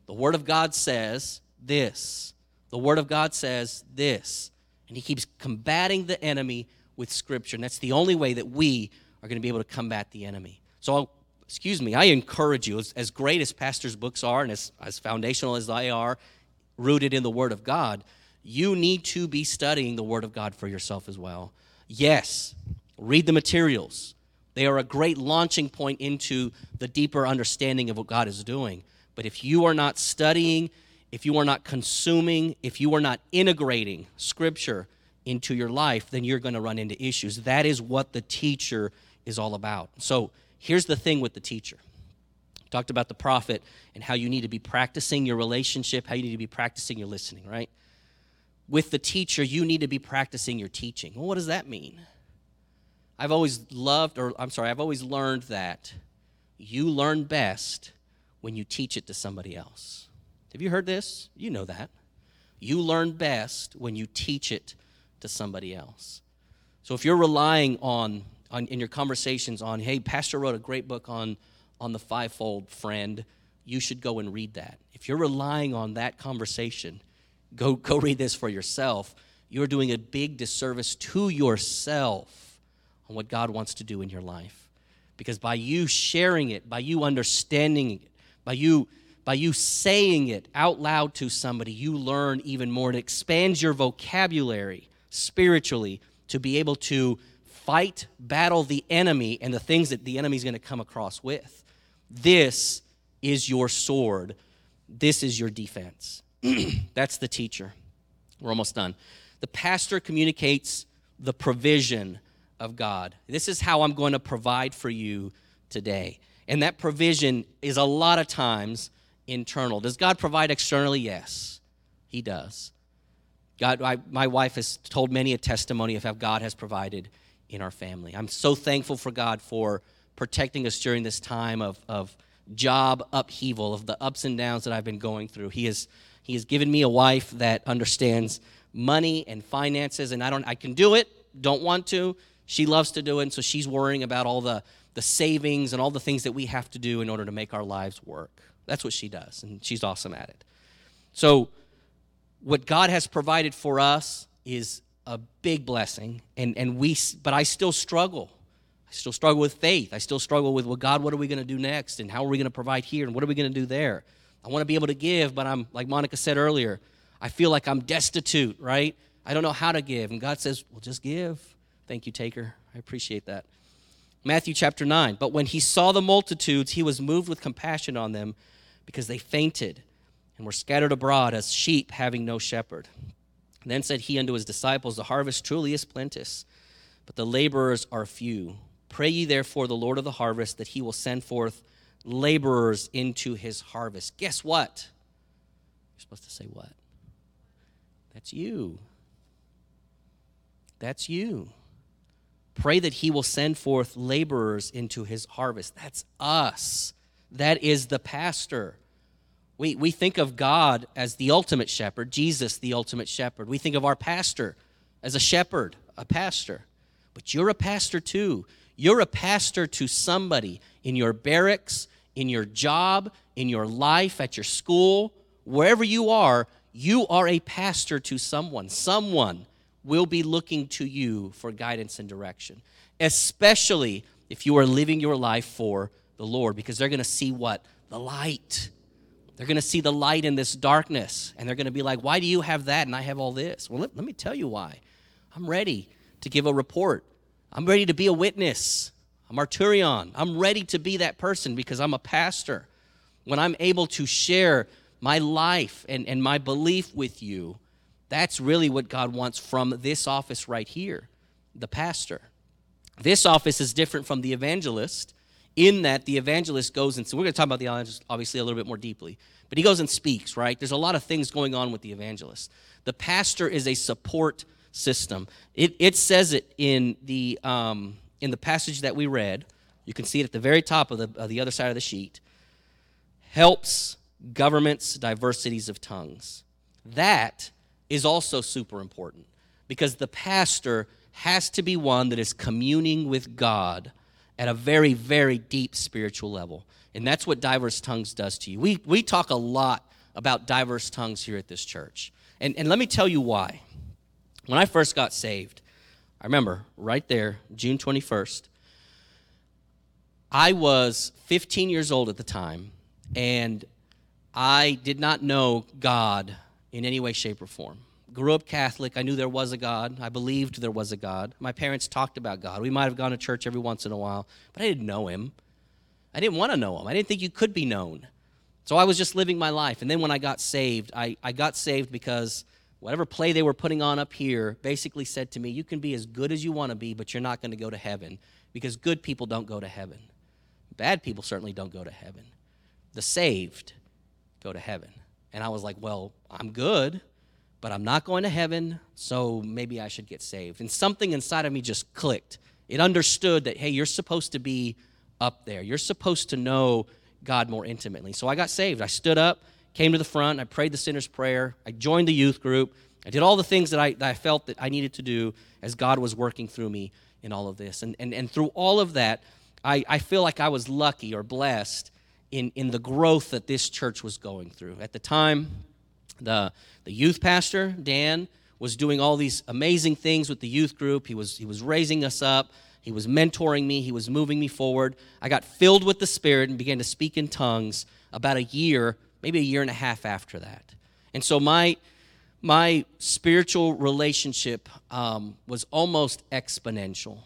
The Word of God says this. The Word of God says this. And he keeps combating the enemy with scripture. And that's the only way that we are going to be able to combat the enemy. So, excuse me, I encourage you, as, as great as pastors' books are and as, as foundational as they are, rooted in the Word of God, you need to be studying the Word of God for yourself as well. Yes, read the materials. They are a great launching point into the deeper understanding of what God is doing. But if you are not studying, if you are not consuming, if you are not integrating Scripture into your life, then you're going to run into issues. That is what the teacher is all about. So here's the thing with the teacher. Talked about the prophet and how you need to be practicing your relationship, how you need to be practicing your listening, right? With the teacher, you need to be practicing your teaching. Well, what does that mean? I've always loved, or I'm sorry, I've always learned that you learn best when you teach it to somebody else. Have you heard this? You know that. You learn best when you teach it to somebody else. So if you're relying on, on in your conversations on, hey, Pastor wrote a great book on on the fivefold friend, you should go and read that. If you're relying on that conversation, go go read this for yourself. You're doing a big disservice to yourself on what God wants to do in your life. Because by you sharing it, by you understanding it, by you by you saying it out loud to somebody, you learn even more. It expands your vocabulary spiritually to be able to fight, battle the enemy and the things that the enemy is going to come across with. This is your sword. This is your defense. That's the teacher. We're almost done. The pastor communicates the provision of God. This is how I'm going to provide for you today. And that provision is a lot of times internal. Does God provide externally? Yes, He does. God, I, my wife has told many a testimony of how God has provided in our family. I'm so thankful for God for protecting us during this time of, of job upheaval, of the ups and downs that I've been going through. He has, he has given me a wife that understands money and finances, and I don't I can do it, don't want to. She loves to do it, and so she's worrying about all the, the savings and all the things that we have to do in order to make our lives work. That's what she does, and she's awesome at it. So what God has provided for us is a big blessing, and, and we, but I still struggle. I still struggle with faith. I still struggle with, well, God, what are we going to do next? And how are we going to provide here? And what are we going to do there? I want to be able to give, but I'm, like Monica said earlier, I feel like I'm destitute, right? I don't know how to give. And God says, well, just give. Thank you, Taker. I appreciate that. Matthew chapter 9. But when he saw the multitudes, he was moved with compassion on them because they fainted and were scattered abroad as sheep having no shepherd. then said he unto his disciples, The harvest truly is plenteous, but the laborers are few. Pray ye therefore the Lord of the harvest that he will send forth laborers into his harvest. Guess what? You're supposed to say what? That's you. That's you. Pray that he will send forth laborers into his harvest. That's us. That is the pastor. We, we think of God as the ultimate shepherd, Jesus, the ultimate shepherd. We think of our pastor as a shepherd, a pastor. But you're a pastor too. You're a pastor to somebody in your barracks, in your job, in your life, at your school, wherever you are, you are a pastor to someone. Someone will be looking to you for guidance and direction, especially if you are living your life for the Lord, because they're going to see what? The light they're going to see the light in this darkness and they're going to be like, Why do you have that and I have all this? Well, let, let me tell you why. I'm ready to give a report, I'm ready to be a witness. I'm martyrion. I'm ready to be that person because I'm a pastor. When I'm able to share my life and, and my belief with you, that's really what God wants from this office right here. the pastor. This office is different from the evangelist in that the evangelist goes and so we're going to talk about the evangelist obviously a little bit more deeply but he goes and speaks right there's a lot of things going on with the evangelist the pastor is a support system it, it says it in the um, in the passage that we read you can see it at the very top of the, of the other side of the sheet helps governments diversities of tongues that is also super important because the pastor has to be one that is communing with god at a very, very deep spiritual level. And that's what diverse tongues does to you. We, we talk a lot about diverse tongues here at this church. And, and let me tell you why. When I first got saved, I remember right there, June 21st, I was 15 years old at the time, and I did not know God in any way, shape, or form grew up Catholic. I knew there was a God. I believed there was a God. My parents talked about God. We might have gone to church every once in a while, but I didn't know him. I didn't want to know him. I didn't think you could be known. So I was just living my life. And then when I got saved, I, I got saved because whatever play they were putting on up here basically said to me, You can be as good as you want to be, but you're not going to go to heaven because good people don't go to heaven. Bad people certainly don't go to heaven. The saved go to heaven. And I was like, Well, I'm good but I'm not going to heaven, so maybe I should get saved. And something inside of me just clicked. It understood that, hey, you're supposed to be up there. You're supposed to know God more intimately. So I got saved. I stood up, came to the front, I prayed the sinner's prayer, I joined the youth group, I did all the things that I, that I felt that I needed to do as God was working through me in all of this. And, and, and through all of that, I, I feel like I was lucky or blessed in, in the growth that this church was going through. At the time, the, the youth pastor, Dan, was doing all these amazing things with the youth group. He was, he was raising us up. He was mentoring me. He was moving me forward. I got filled with the Spirit and began to speak in tongues about a year, maybe a year and a half after that. And so my, my spiritual relationship um, was almost exponential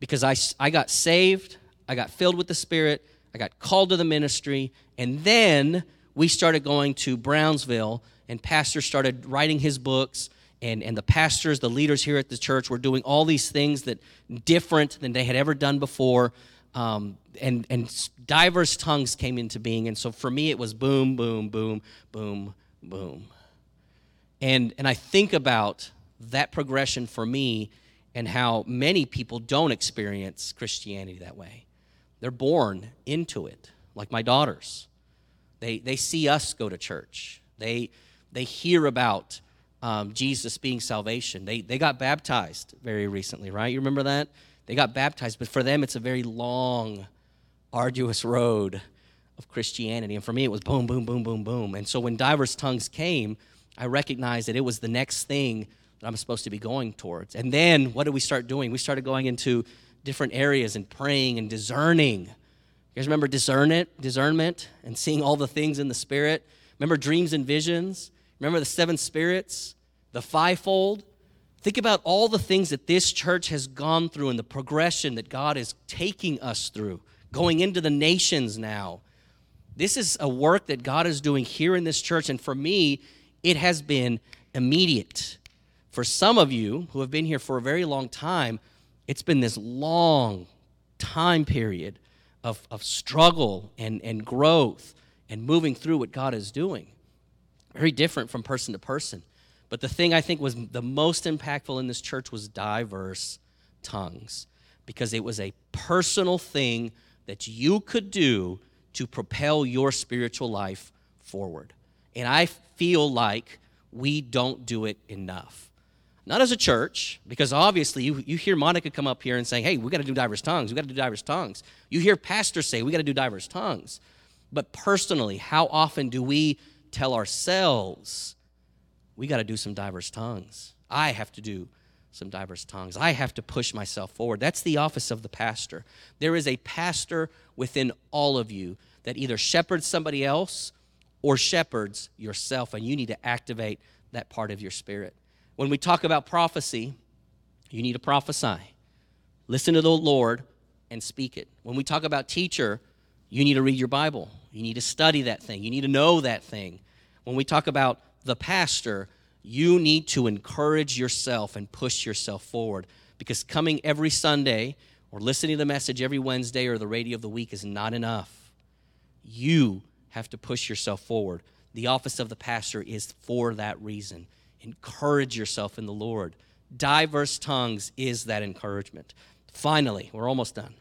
because I, I got saved, I got filled with the Spirit, I got called to the ministry, and then we started going to Brownsville, and pastor started writing his books. And, and the pastors, the leaders here at the church were doing all these things that different than they had ever done before. Um, and, and diverse tongues came into being. And so for me, it was boom, boom, boom, boom, boom. And, and I think about that progression for me and how many people don't experience Christianity that way. They're born into it, like my daughters. They, they see us go to church. They, they hear about um, Jesus being salvation. They, they got baptized very recently, right? You remember that? They got baptized, but for them, it's a very long, arduous road of Christianity. And for me, it was boom, boom, boom, boom, boom. And so when diverse tongues came, I recognized that it was the next thing that I'm supposed to be going towards. And then what did we start doing? We started going into different areas and praying and discerning you guys remember discernment, discernment and seeing all the things in the spirit? Remember dreams and visions? Remember the seven spirits, the fivefold? Think about all the things that this church has gone through and the progression that God is taking us through, going into the nations now. This is a work that God is doing here in this church, and for me, it has been immediate. For some of you who have been here for a very long time, it's been this long time period of, of struggle and, and growth and moving through what God is doing. Very different from person to person. But the thing I think was the most impactful in this church was diverse tongues because it was a personal thing that you could do to propel your spiritual life forward. And I feel like we don't do it enough not as a church, because obviously you, you hear Monica come up here and say, hey, we got to do diverse tongues. We got to do diverse tongues. You hear pastors say, we got to do diverse tongues. But personally, how often do we tell ourselves, we got to do some diverse tongues? I have to do some diverse tongues. I have to push myself forward. That's the office of the pastor. There is a pastor within all of you that either shepherds somebody else or shepherds yourself, and you need to activate that part of your spirit. When we talk about prophecy, you need to prophesy. Listen to the Lord and speak it. When we talk about teacher, you need to read your Bible. You need to study that thing. You need to know that thing. When we talk about the pastor, you need to encourage yourself and push yourself forward Because coming every Sunday or listening to the message every Wednesday or the radio of the week is not enough. You have to push yourself forward. The office of the pastor is for that reason. Encourage yourself in the Lord. Diverse tongues is that encouragement. Finally, we're almost done.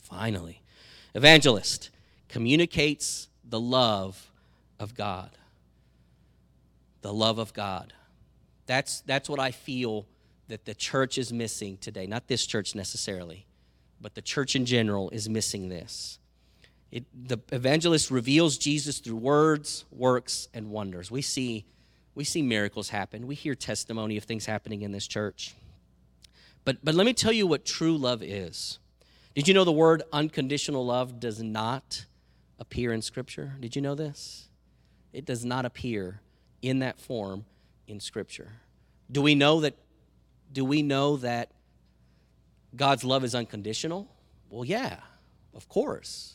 Finally, evangelist communicates the love of God. The love of God. That's, that's what I feel that the church is missing today. Not this church necessarily, but the church in general is missing this. It, the evangelist reveals Jesus through words, works, and wonders. We see, we see miracles happen. We hear testimony of things happening in this church. But, but let me tell you what true love is. Did you know the word unconditional love does not appear in Scripture? Did you know this? It does not appear in that form in Scripture. Do we know that? Do we know that God's love is unconditional? Well, yeah, of course.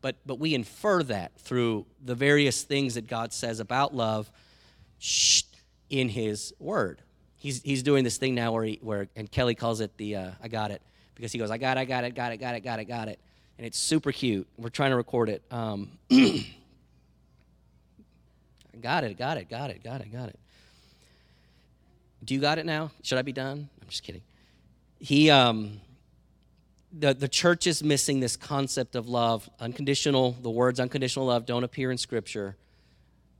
But but we infer that through the various things that God says about love in His Word. He's he's doing this thing now where he where and Kelly calls it the uh, I got it because he goes I got it, I got it, got it, got it, got it, got it, and it's super cute. We're trying to record it. Um, got it, got it, got it, got it, got it. Do you got it now? Should I be done? I'm just kidding. He, um, the, the church is missing this concept of love. Unconditional, the words unconditional love don't appear in Scripture.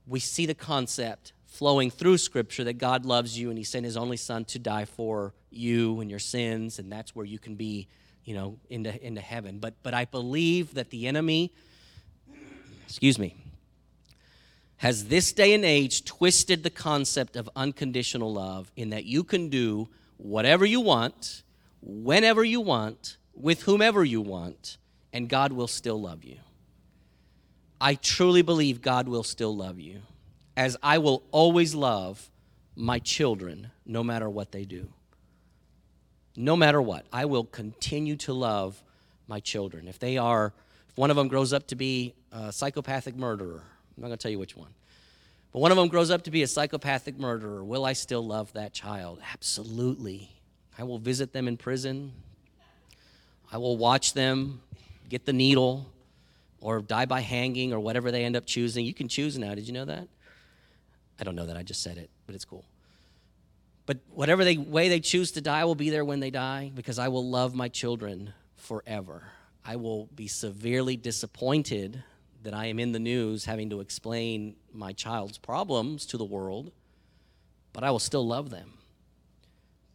We see the concept flowing through Scripture that God loves you and He sent His only Son to die for you and your sins, and that's where you can be, you know, into, into heaven. But, but I believe that the enemy, excuse me, has this day and age twisted the concept of unconditional love in that you can do whatever you want, whenever you want, with whomever you want, and God will still love you. I truly believe God will still love you, as I will always love my children no matter what they do. No matter what, I will continue to love my children. If they are, if one of them grows up to be a psychopathic murderer, I'm not going to tell you which one. But one of them grows up to be a psychopathic murderer. Will I still love that child? Absolutely. I will visit them in prison. I will watch them get the needle or die by hanging or whatever they end up choosing. You can choose now. Did you know that? I don't know that. I just said it, but it's cool. But whatever they, way they choose to die, I will be there when they die because I will love my children forever. I will be severely disappointed that I am in the news having to explain my child's problems to the world, but I will still love them.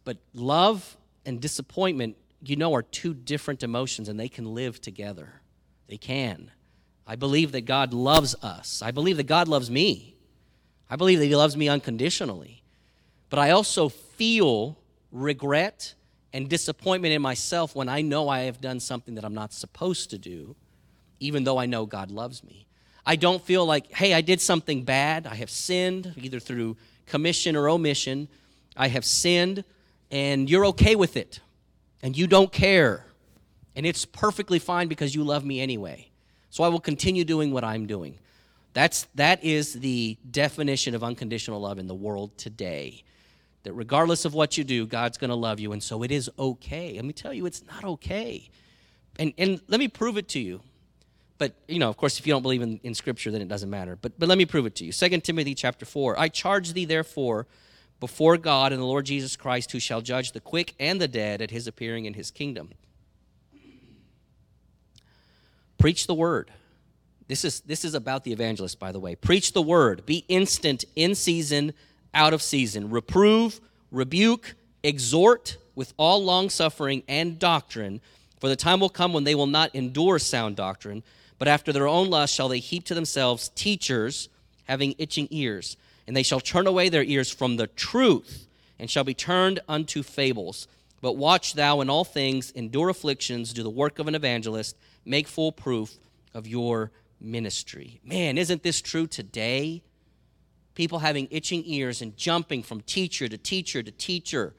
But love and disappointment, you know, are two different emotions and they can live together. They can. I believe that God loves us. I believe that God loves me. I believe that He loves me unconditionally. But I also feel regret and disappointment in myself when I know I have done something that I'm not supposed to do even though I know God loves me. I don't feel like, hey, I did something bad. I have sinned, either through commission or omission. I have sinned, and you're okay with it, and you don't care. And it's perfectly fine because you love me anyway. So I will continue doing what I'm doing. That's, that is the definition of unconditional love in the world today. That regardless of what you do, God's going to love you. And so it is okay. Let me tell you, it's not okay. And, and let me prove it to you. But, you know, of course, if you don't believe in, in Scripture, then it doesn't matter. But, but let me prove it to you. 2 Timothy chapter 4. I charge thee, therefore, before God and the Lord Jesus Christ, who shall judge the quick and the dead at his appearing in his kingdom. Preach the word. This is, this is about the evangelist, by the way. Preach the word. Be instant, in season, out of season. Reprove, rebuke, exhort with all long suffering and doctrine. For the time will come when they will not endure sound doctrine but after their own lust shall they heap to themselves teachers having itching ears. And they shall turn away their ears from the truth, and shall be turned unto fables. But watch thou in all things, endure afflictions, do the work of an evangelist, make full proof of your ministry. Man, isn't this true today? People having itching ears and jumping from teacher to teacher to teacher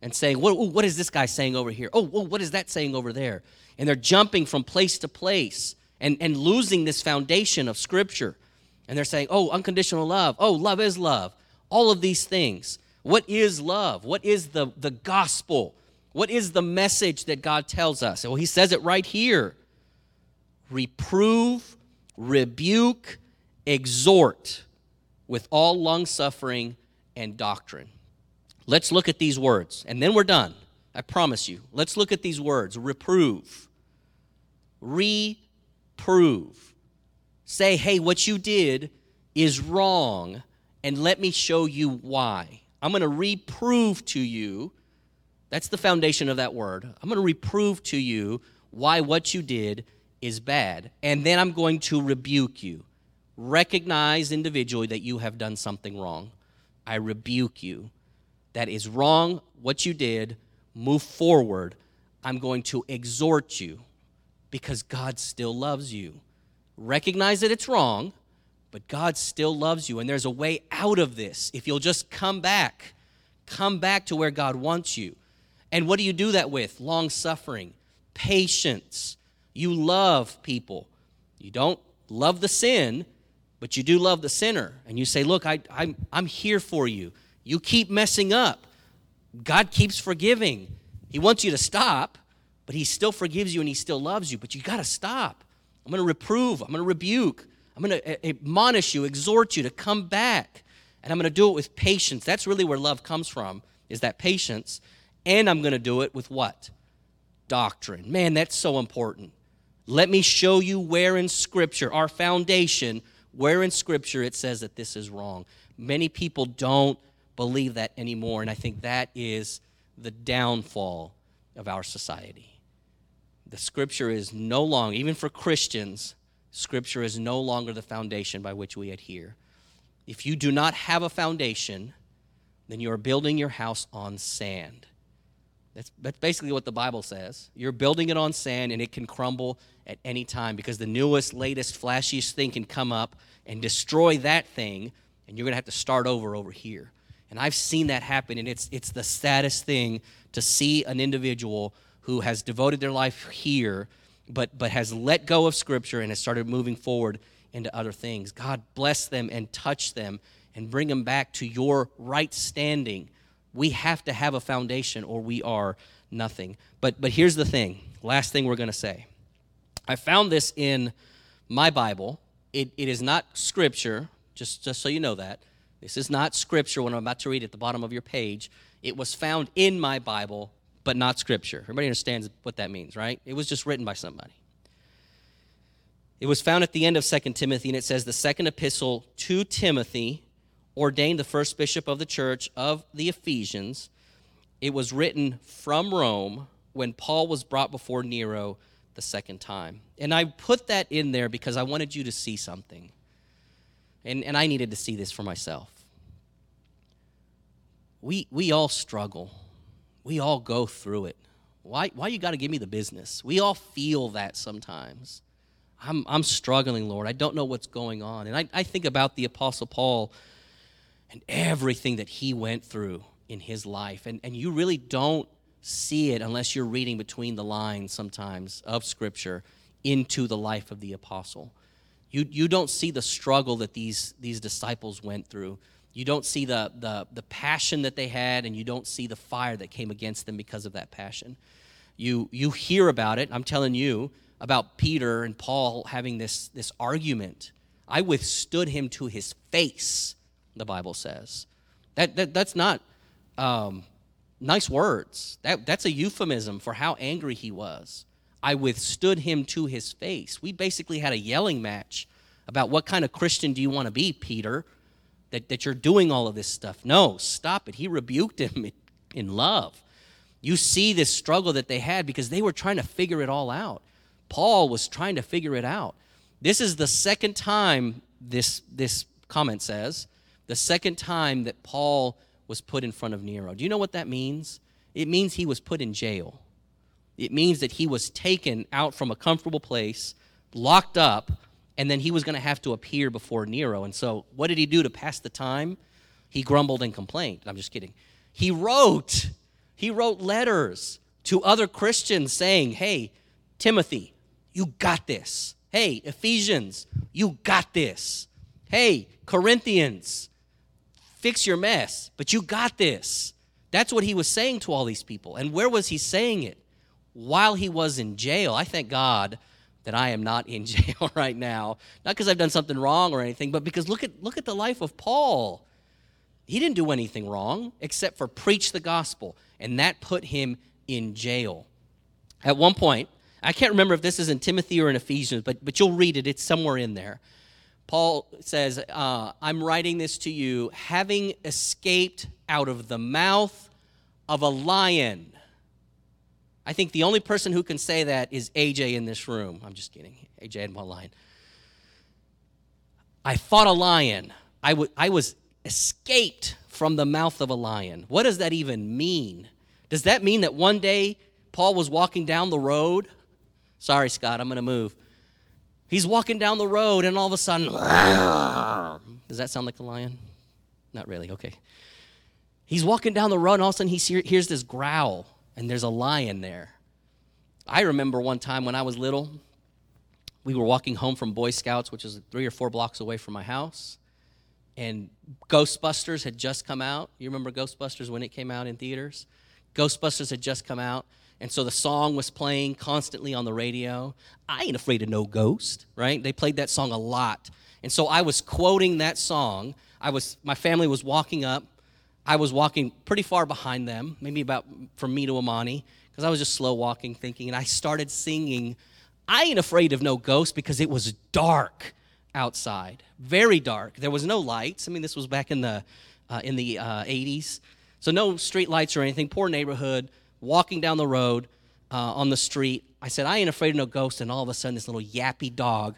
and saying, What, what is this guy saying over here? Oh, what is that saying over there? And they're jumping from place to place and, and losing this foundation of Scripture. And they're saying, oh, unconditional love. Oh, love is love. All of these things. What is love? What is the, the gospel? What is the message that God tells us? Well, He says it right here reprove, rebuke, exhort with all long suffering and doctrine. Let's look at these words, and then we're done. I promise you. Let's look at these words reprove, reprove. Say, hey, what you did is wrong, and let me show you why. I'm going to reprove to you. That's the foundation of that word. I'm going to reprove to you why what you did is bad. And then I'm going to rebuke you. Recognize individually that you have done something wrong. I rebuke you. That is wrong, what you did. Move forward. I'm going to exhort you because God still loves you. Recognize that it's wrong, but God still loves you. And there's a way out of this if you'll just come back. Come back to where God wants you. And what do you do that with? Long suffering, patience. You love people. You don't love the sin, but you do love the sinner. And you say, Look, I, I'm, I'm here for you. You keep messing up. God keeps forgiving. He wants you to stop, but He still forgives you and He still loves you. But you got to stop. I'm going to reprove, I'm going to rebuke, I'm going to eh, admonish you, exhort you to come back. And I'm going to do it with patience. That's really where love comes from, is that patience. And I'm going to do it with what? Doctrine. Man, that's so important. Let me show you where in Scripture, our foundation, where in Scripture it says that this is wrong. Many people don't believe that anymore, and I think that is the downfall of our society. The Scripture is no longer, even for Christians, Scripture is no longer the foundation by which we adhere. If you do not have a foundation, then you are building your house on sand. That's, that's basically what the Bible says. You're building it on sand and it can crumble at any time because the newest, latest, flashiest thing can come up and destroy that thing, and you're going to have to start over over here. And I've seen that happen, and it's, it's the saddest thing to see an individual who has devoted their life here but, but has let go of Scripture and has started moving forward into other things. God bless them and touch them and bring them back to your right standing. We have to have a foundation or we are nothing. But, but here's the thing last thing we're going to say. I found this in my Bible. It, it is not Scripture, just, just so you know that. This is not Scripture when I'm about to read at the bottom of your page. It was found in my Bible but not scripture. Everybody understands what that means, right? It was just written by somebody. It was found at the end of 2 Timothy, and it says, The second epistle to Timothy, ordained the first bishop of the church of the Ephesians. It was written from Rome when Paul was brought before Nero the second time. And I put that in there because I wanted you to see something. And, and I needed to see this for myself. We, we all struggle we all go through it. Why, why you got to give me the business? We all feel that sometimes. I'm, I'm struggling, Lord. I don't know what's going on. And I, I think about the Apostle Paul and everything that he went through in his life. And, and you really don't see it unless you're reading between the lines sometimes of Scripture into the life of the apostle. You, you don't see the struggle that these, these disciples went through. You don't see the, the, the passion that they had, and you don't see the fire that came against them because of that passion. You, you hear about it, I'm telling you, about Peter and Paul having this, this argument. I withstood him to his face, the Bible says. That, that, that's not um, nice words. That, that's a euphemism for how angry he was. I withstood him to his face. We basically had a yelling match about what kind of Christian do you want to be, Peter? That, that you're doing all of this stuff. No, stop it. He rebuked him in love. You see this struggle that they had because they were trying to figure it all out. Paul was trying to figure it out. This is the second time this, this comment says, the second time that Paul was put in front of Nero. Do you know what that means? It means he was put in jail. It means that he was taken out from a comfortable place, locked up, and then he was going to have to appear before Nero. And so, what did he do to pass the time? He grumbled and complained. I'm just kidding. He wrote, he wrote letters to other Christians saying, Hey, Timothy, you got this. Hey, Ephesians, you got this. Hey, Corinthians, fix your mess, but you got this. That's what he was saying to all these people. And where was he saying it? While he was in jail. I thank God that I am not in jail right now. Not because I've done something wrong or anything, but because look at look at the life of Paul. He didn't do anything wrong except for preach the gospel, and that put him in jail. At one point, I can't remember if this is in Timothy or in Ephesians, but, but you'll read it, it's somewhere in there. Paul says, uh, I'm writing this to you, having escaped out of the mouth of a lion. I think the only person who can say that is AJ in this room. I'm just kidding. AJ had one line. I fought a lion. I, w- I was escaped from the mouth of a lion. What does that even mean? Does that mean that one day Paul was walking down the road? Sorry, Scott, I'm going to move. He's walking down the road, and all of a sudden, does that sound like a lion? Not really, okay. He's walking down the road, and all of a sudden, he hears this growl, and there's a lion there. I remember one time when I was little, we were walking home from Boy Scouts, which is three or four blocks away from my house and Ghostbusters had just come out. You remember Ghostbusters when it came out in theaters? Ghostbusters had just come out. And so the song was playing constantly on the radio. I ain't afraid of no ghost, right? They played that song a lot. And so I was quoting that song. I was my family was walking up. I was walking pretty far behind them, maybe about from me to Amani, because I was just slow walking, thinking, and I started singing, I ain't afraid of no ghost because it was dark outside, very dark. There was no lights. I mean, this was back in the uh, in the uh, 80s, so no street lights or anything. Poor neighborhood. Walking down the road uh, on the street, I said, "I ain't afraid of no ghosts." And all of a sudden, this little yappy dog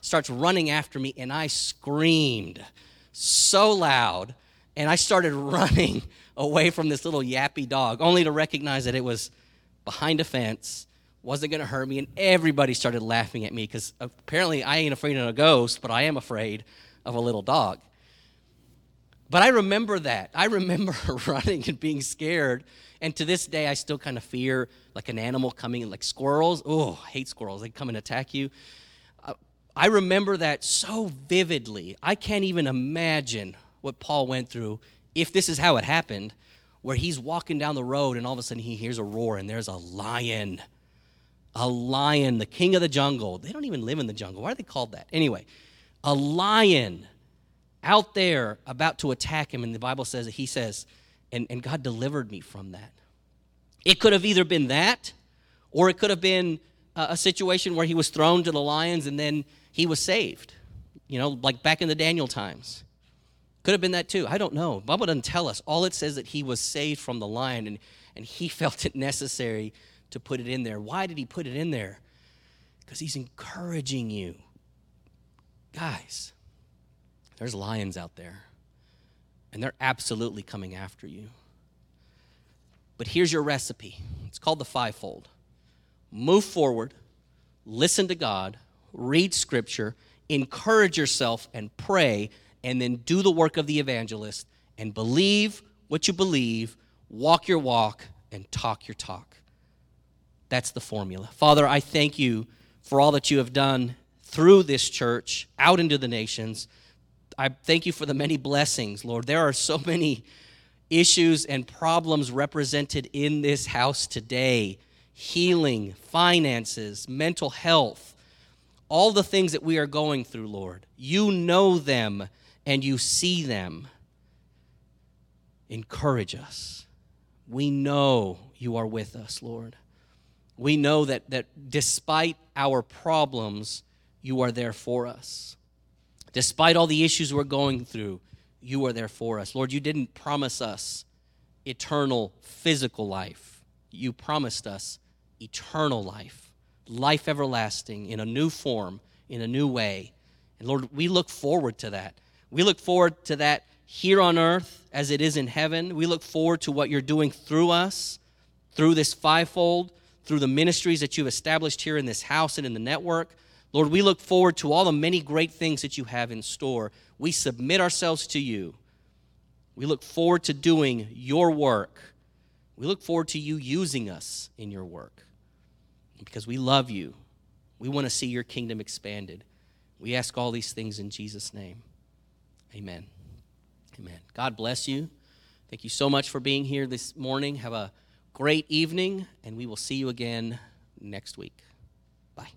starts running after me, and I screamed so loud, and I started running away from this little yappy dog, only to recognize that it was behind a fence wasn't going to hurt me. And everybody started laughing at me because apparently I ain't afraid of a ghost, but I am afraid of a little dog. But I remember that. I remember running and being scared. And to this day, I still kind of fear like an animal coming in, like squirrels. Oh, I hate squirrels. They come and attack you. Uh, I remember that so vividly. I can't even imagine what Paul went through if this is how it happened, where he's walking down the road and all of a sudden he hears a roar and there's a lion a lion, the king of the jungle. They don't even live in the jungle. Why are they called that? Anyway, a lion out there about to attack him. And the Bible says that he says, and, and God delivered me from that. It could have either been that, or it could have been a, a situation where he was thrown to the lions and then he was saved. You know, like back in the Daniel times. Could have been that too. I don't know. Bible doesn't tell us. All it says that he was saved from the lion and, and he felt it necessary to put it in there. Why did he put it in there? Because he's encouraging you. Guys, there's lions out there, and they're absolutely coming after you. But here's your recipe it's called the fivefold move forward, listen to God, read scripture, encourage yourself, and pray, and then do the work of the evangelist and believe what you believe, walk your walk, and talk your talk. That's the formula. Father, I thank you for all that you have done through this church out into the nations. I thank you for the many blessings, Lord. There are so many issues and problems represented in this house today healing, finances, mental health, all the things that we are going through, Lord. You know them and you see them. Encourage us. We know you are with us, Lord we know that, that despite our problems, you are there for us. Despite all the issues we're going through, you are there for us. Lord, you didn't promise us eternal physical life, you promised us eternal life, life everlasting in a new form, in a new way. And Lord, we look forward to that. We look forward to that here on earth as it is in heaven. We look forward to what you're doing through us, through this fivefold through the ministries that you've established here in this house and in the network. Lord, we look forward to all the many great things that you have in store. We submit ourselves to you. We look forward to doing your work. We look forward to you using us in your work because we love you. We want to see your kingdom expanded. We ask all these things in Jesus' name. Amen. Amen. God bless you. Thank you so much for being here this morning. Have a great evening, and we will see you again next week. Bye.